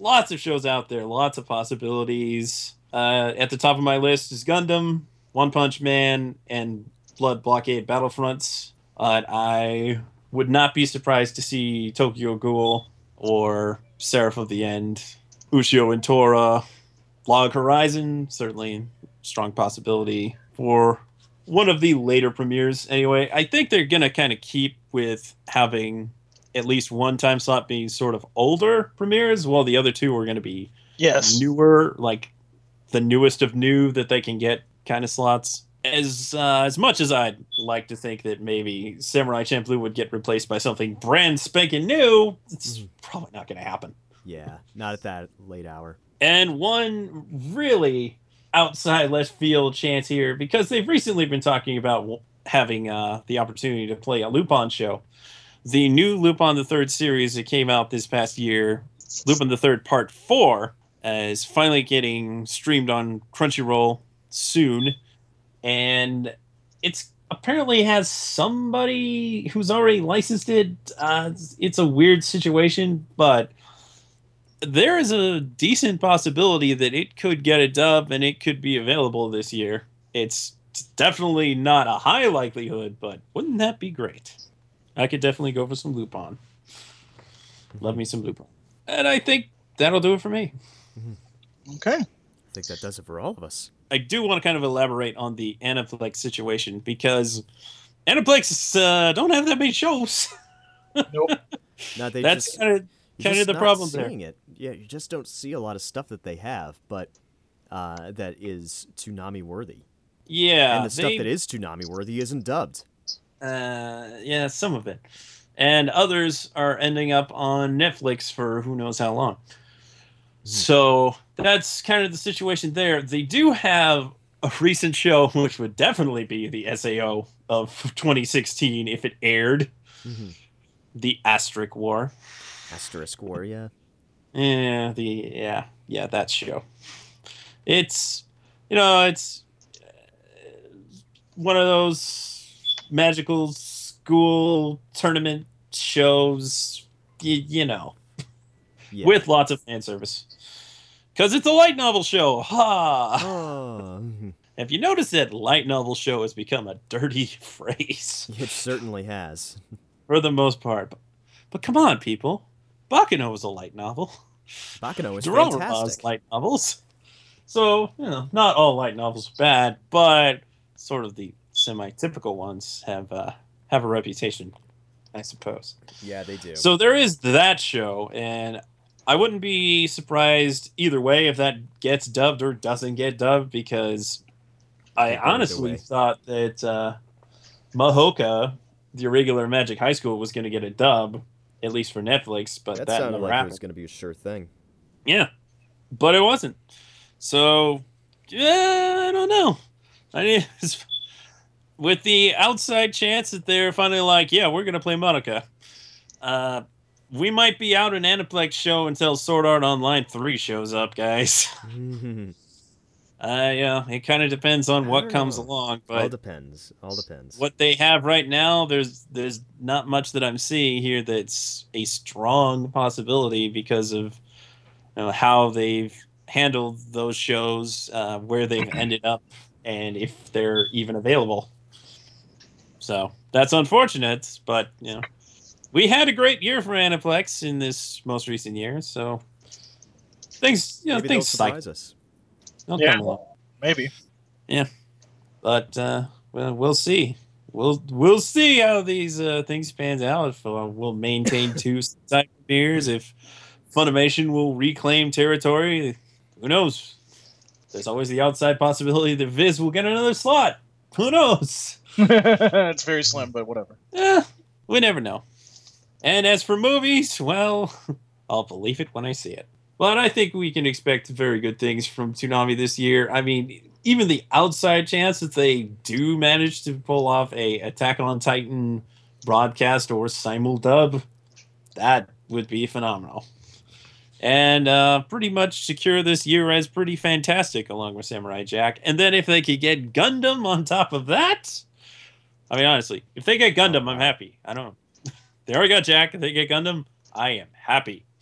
lots of shows out there, lots of possibilities. Uh, at the top of my list is Gundam, One Punch Man, and Blood Blockade Battlefronts. But I would not be surprised to see Tokyo Ghoul or Seraph of the End, Ushio and Tora, Log Horizon, certainly strong possibility for one of the later premieres. Anyway, I think they're gonna kind of keep with having at least one time slot being sort of older premieres, while the other two are going to be Yes. newer, like the newest of new that they can get kind of slots. As uh, as much as I'd like to think that maybe Samurai Champloo would get replaced by something brand spanking new, it's probably not going to happen. yeah, not at that late hour. And one really outside left field chance here because they've recently been talking about having uh, the opportunity to play a Lupin show. The new Lupin the Third series that came out this past year, Lupin the Third Part Four, uh, is finally getting streamed on Crunchyroll soon, and it's apparently has somebody who's already licensed it. Uh, it's- a weird situation, but there is a decent possibility that it could get a dub and it could be available this year. It's definitely not a high likelihood, but wouldn't that be great? I could definitely go for some Lupin. Love me some Lupin. And I think that'll do it for me. Okay. I think that does it for all of us. I do want to kind of elaborate on the Aniplex situation because Aniplex uh, don't have that many shows. *laughs* Nope. No, they That's just kind of kind just of the not problem there. it. Yeah, you just don't see a lot of stuff that they have, but uh, that is Toonami worthy. yeah. and the stuff they- that is Toonami worthy isn't dubbed. Uh, yeah, some of it, and others are ending up on Netflix for who knows how long. So that's kind of the situation there. They do have a recent show, which would definitely be the SAO of 2016 if it aired, Mm-hmm. the Asterisk War. Asterisk War, yeah. Yeah, the yeah, yeah, that show. It's you know, it's uh, one of those magical school tournament shows, you, you know, yeah. with lots of fan service. Cuz it's a light novel show. Ha. Oh, mhm. Have you noticed that light novel show has become a dirty *laughs* phrase it certainly has. for the most part? But, but come on, people. Baccano was a light novel. Baccano is Durarara's fantastic. light novels. So, you know, not all light novels are bad, but sort of the semi-typical ones have uh, have a reputation I suppose. Yeah, they do. So there is that show, and I wouldn't be surprised either way if that gets dubbed or doesn't get dubbed because I honestly thought that uh, Mahouka, the irregular Magic High School, was going to get a dub, at least for Netflix, but that that, sounded like it happened. was going to be a sure thing. Yeah, but it wasn't. So, yeah, I don't know. I mean, *laughs* with the outside chance that they're finally like, yeah, we're gonna play Monica. Uh, we might be out an Aniplex show until Sword Art Online three shows up, guys. *laughs* Uh, yeah, it kind of depends on what comes know. along, All depends. All depends. what they have right now, there's there's not much that I'm seeing here that's a strong possibility because of you know, how they've handled those shows, uh, where they've *clears throat* ended up, and if they're even available. So that's unfortunate, but you know, we had a great year for Aniplex in this most recent year, so things you know Maybe things cycle. surprise us. They'll Yeah. come along. Maybe. Yeah. But uh, well, we'll see. We'll we'll see how these uh, things pans out. If uh, we'll maintain *laughs* two side premieres, if Funimation will reclaim territory, who knows? There's always the outside possibility that Viz will get another slot. Who knows? *laughs* it's very slim, but whatever. Eh, we never know. And as for movies, well, *laughs* I'll believe it when I see it. But I think we can expect very good things from Toonami this year. I mean, even the outside chance that they do manage to pull off a Attack on Titan broadcast or simuldub, that would be phenomenal. And uh, pretty much secure this year as pretty fantastic along with Samurai Jack. And then if they could get Gundam on top of that, I mean, honestly, if they get Gundam, I'm happy. I don't. They already got Jack. If they get Gundam, I am happy. *laughs*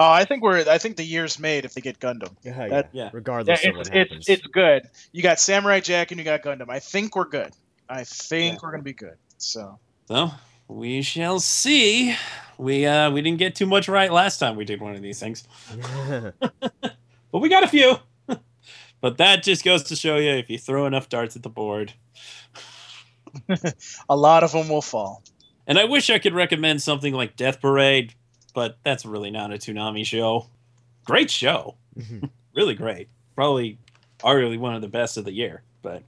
Oh, I think we're. I think the year's made if they get Gundam. Yeah, That- Yeah. Yeah, Regardless of it's, what it's happens. it's good. You got Samurai Jack and you got Gundam. I think we're good. I think Yeah. we're gonna be good. So So we shall see. We uh we didn't get too much right last time we did one of these things, *laughs* *laughs* but we got a few. but that just goes to show you if you throw enough darts at the board. a lot of them will fall. And I wish I could recommend something like Death Parade, but that's really not a Toonami show. Great show. Mm-hmm. *laughs* really great. Probably arguably one of the best of the year, but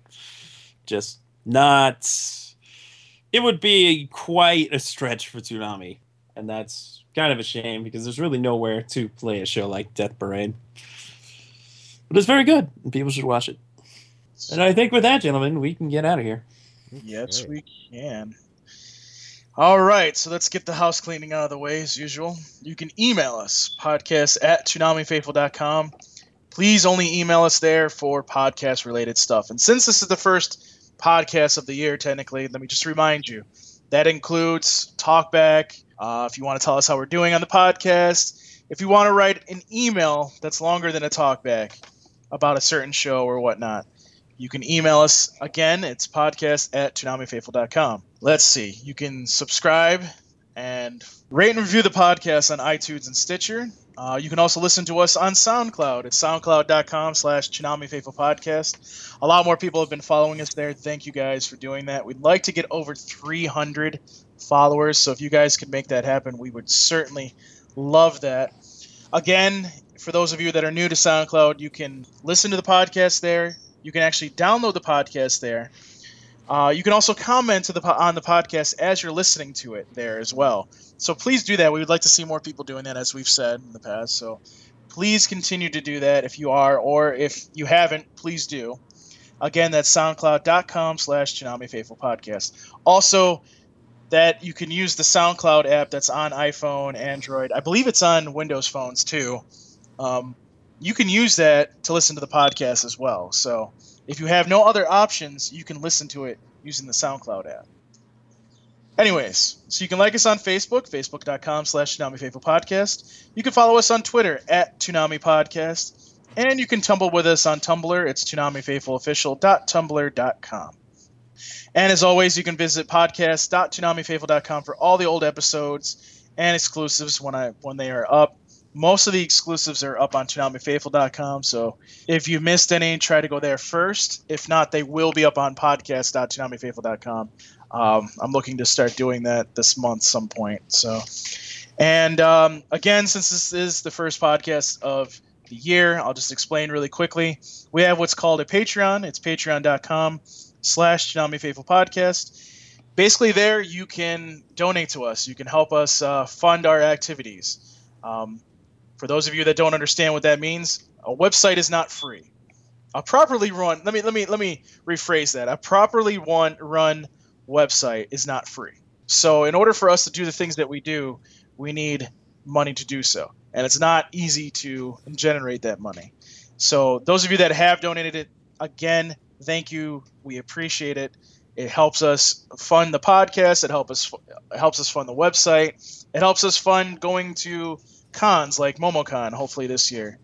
just not. It would be quite a stretch for Toonami, and that's kind of a shame because there's really nowhere to play a show like Death Parade. But it's very good, and people should watch it. And I think with that, gentlemen, we can get out of here. Yes, Okay. we can. All right, so let's get the house cleaning out of the way as usual. You can email us, podcast at toonamifaithful.com. Please only email us there for podcast related stuff. And since this is the first podcast of the year, technically, let me just remind you that includes talkback. Uh, if you want to tell us how we're doing on the podcast, if you want to write an email that's longer than a talkback about a certain show or whatnot, you can email us again. It's podcast at toonamifaithful.com. Let's see. You can subscribe and rate and review the podcast on iTunes and Stitcher. Uh, you can also listen to us on SoundCloud at soundcloud.com slash Toonami Podcast. A lot more people have been following us there. Thank you guys for doing that. We'd like to get over 300 followers, so if you guys could make that happen, we would certainly love that. Again, for those of you that are new to SoundCloud, you can listen to the podcast there. You can actually download the podcast there. Uh, you can also comment to the po- on the podcast as you're listening to it there as well. So please do that. We would like to see more people doing that, as we've said in the past. So please continue to do that if you are, or if you haven't, please do. Again, that's soundcloud.com slash Toonami Faithful Podcast. Also, that you can use the SoundCloud app that's on iPhone, Android. I believe it's on Windows phones too. Um, you can use that to listen to the podcast as well. So if you have no other options, you can listen to it using the SoundCloud app. Anyways, so you can like us on Facebook, facebook.com slash Toonami Faithful Podcast. You can follow us on Twitter at Toonami Podcast. And you can tumble with us on Tumblr. It's ToonamiFaithfulOfficial.tumblr.com. And as always, you can visit podcast.toonamifaithful.com for all the old episodes and exclusives when I when they are up. Most of the exclusives are up on ToonamiFaithful.com, so if you missed any, try to go there first. If not, they will be up on podcast.toonamifaithful.com Um, I'm looking to start doing that this month, some point. So, and um, again, since this is the first podcast of the year, I'll just explain really quickly. We have what's called a Patreon. It's patreon.com slash Toonami Faithful Podcast. Basically, there you can donate to us. You can help us uh, fund our activities. Um, for those of you that don't understand what that means, a website is not free. A properly run let me let me let me rephrase that. A properly run run website is not free. So in order for us to do the things that we do, we need money to do so. And it's not easy to generate that money. So those of you that have donated it, again, thank you. We appreciate it. It helps us fund the podcast. It helps us it helps us fund the website. It helps us fund going to cons like MomoCon, hopefully this year.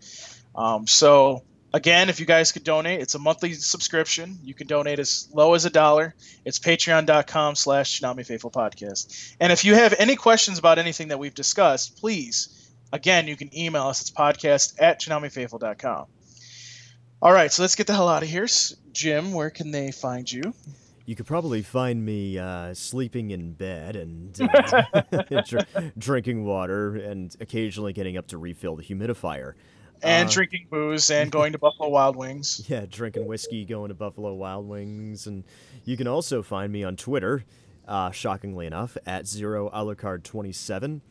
Um, so again, if you guys could donate, it's a monthly subscription. You can donate as low as a dollar. It's patreon.com slash Toonami Faithful Podcast. And if you have any questions about anything that we've discussed, please, again, you can email us. It's podcast at toonamifaithful.com. All right, so let's get the hell out of here. Jim, where can they find you? You could probably find me uh, sleeping in bed and uh, *laughs* *laughs* dr- drinking water and occasionally getting up to refill the humidifier. And Uh, drinking booze and *laughs* going to Buffalo Wild Wings. Yeah, drinking whiskey, going to Buffalo Wild Wings, and you can also find me on Twitter, uh, shockingly enough, at zero alucard twenty seven.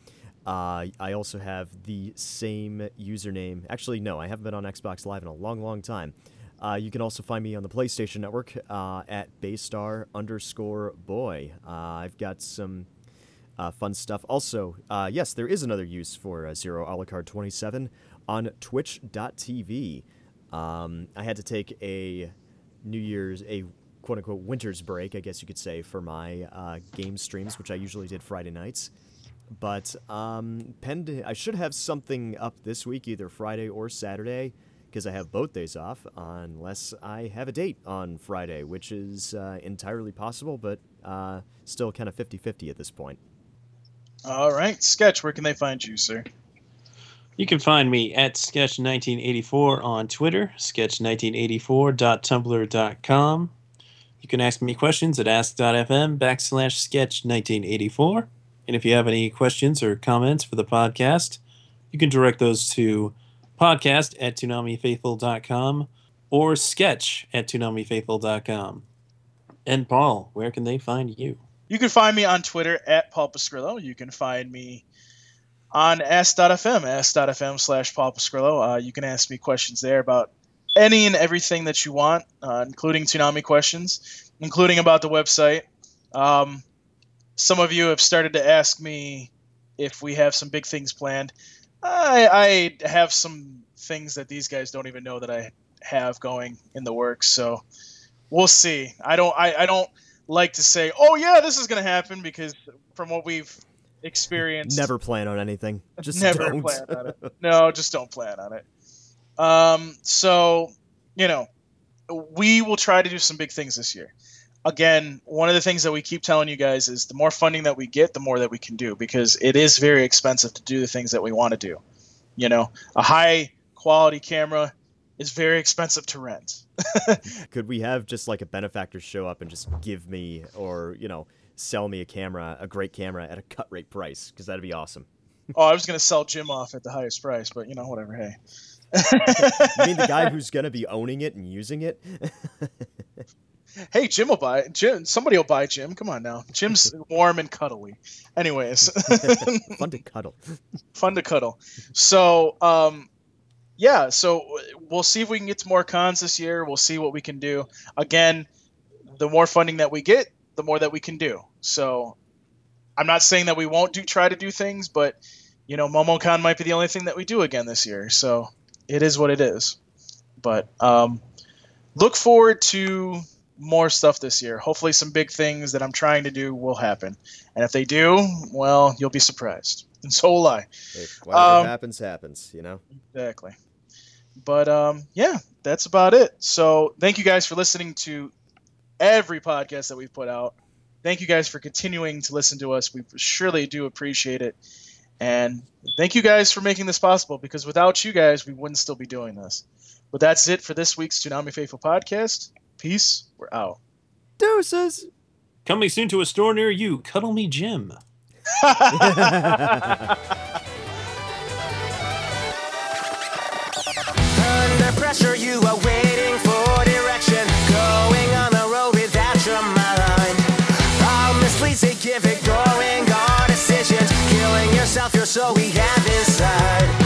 Uh, I also have the same username. Actually, no, I haven't been on Xbox Live in a long, long time. Uh, you can also find me on the PlayStation Network uh, at Baystar underscore boy. Uh, I've got some uh, fun stuff. Also, uh, yes, there is another use for uh, Zero Alucard 27 on Twitch.tv. Um, I had to take a New Year's, a quote unquote winter's break, I guess you could say, for my game streams, which I usually did Friday nights. But um, pend- I should have something up this week, either Friday or Saturday, because I have both days off, unless I have a date on Friday, which is uh, entirely possible, but uh, still kind of 50 50 at this point. All right, Sketch, where can they find you, sir? You can find me at Sketch1984 on Twitter, sketch1984.tumblr.com. You can ask me questions at ask.fm backslash sketch1984. And if you have any questions or comments for the podcast, you can direct those to podcast at toonamifaithful.com or sketch at toonamifaithful.com. And Paul, where can they find you? You can find me on Twitter at Paul Pascrillo. You can find me on ask.fm, ask.fm slash Paul Pascrillo. Uh, you can ask me questions there about any and everything that you want, uh, including Toonami questions, including about the website. Um, some of you have started to ask me if we have some big things planned. I, I have some things that these guys don't even know that I have going in the works, so we'll see. I don't I, I don't like to say, oh yeah, this is gonna happen because from what we've experienced, Never plan on anything. *laughs* Just never don't. plan on it. *laughs* No, just don't plan on it. Um, so you know, we will try to do some big things this year. Again, one of the things that we keep telling you guys is the more funding that we get, the more that we can do because it is very expensive to do the things that we want to do. You know, a high quality camera is very expensive to rent. *laughs* Could we have just like a benefactor show up and just give me or, you know, sell me a camera, a great camera at a cut rate price? Because that'd be awesome. oh, I was gonna sell Jim off at the highest price, but you know, whatever. Hey. *laughs* You mean the guy *laughs* who's going to be owning it and using it? Hey, Jim will buy Jim. Somebody will buy Jim. Come on now. Jim's *laughs* warm and cuddly. Anyways, *laughs* Fun to cuddle. *laughs* fun to cuddle. So, um, yeah. So we'll see if we can get to more cons this year. We'll see what we can do. Again, the more funding that we get, the more that we can do. So, I'm not saying that we won't do try to do things, but you know, MomoCon might be the only thing that we do again this year. So it is what it is. But um, look forward to more stuff this year. Hopefully, some big things that I'm trying to do will happen. And if they do, well, you'll be surprised. *laughs* And so will I. Hey, whatever Um, happens, happens, you know? Exactly. But um, yeah, that's about it. So thank you guys for listening to every podcast that we've put out. Thank you guys for continuing to listen to us. We surely do appreciate it. And thank you guys for making this possible because without you guys, we wouldn't still be doing this. But that's it for this week's Toonami Faithful podcast. Peace. We're out. Deuces. Coming soon to a store near you. Cuddle me, Jim. Under pressure, you are waiting for direction. Going on the road without your mind. All misleads give decisions. Killing yourself, we have inside.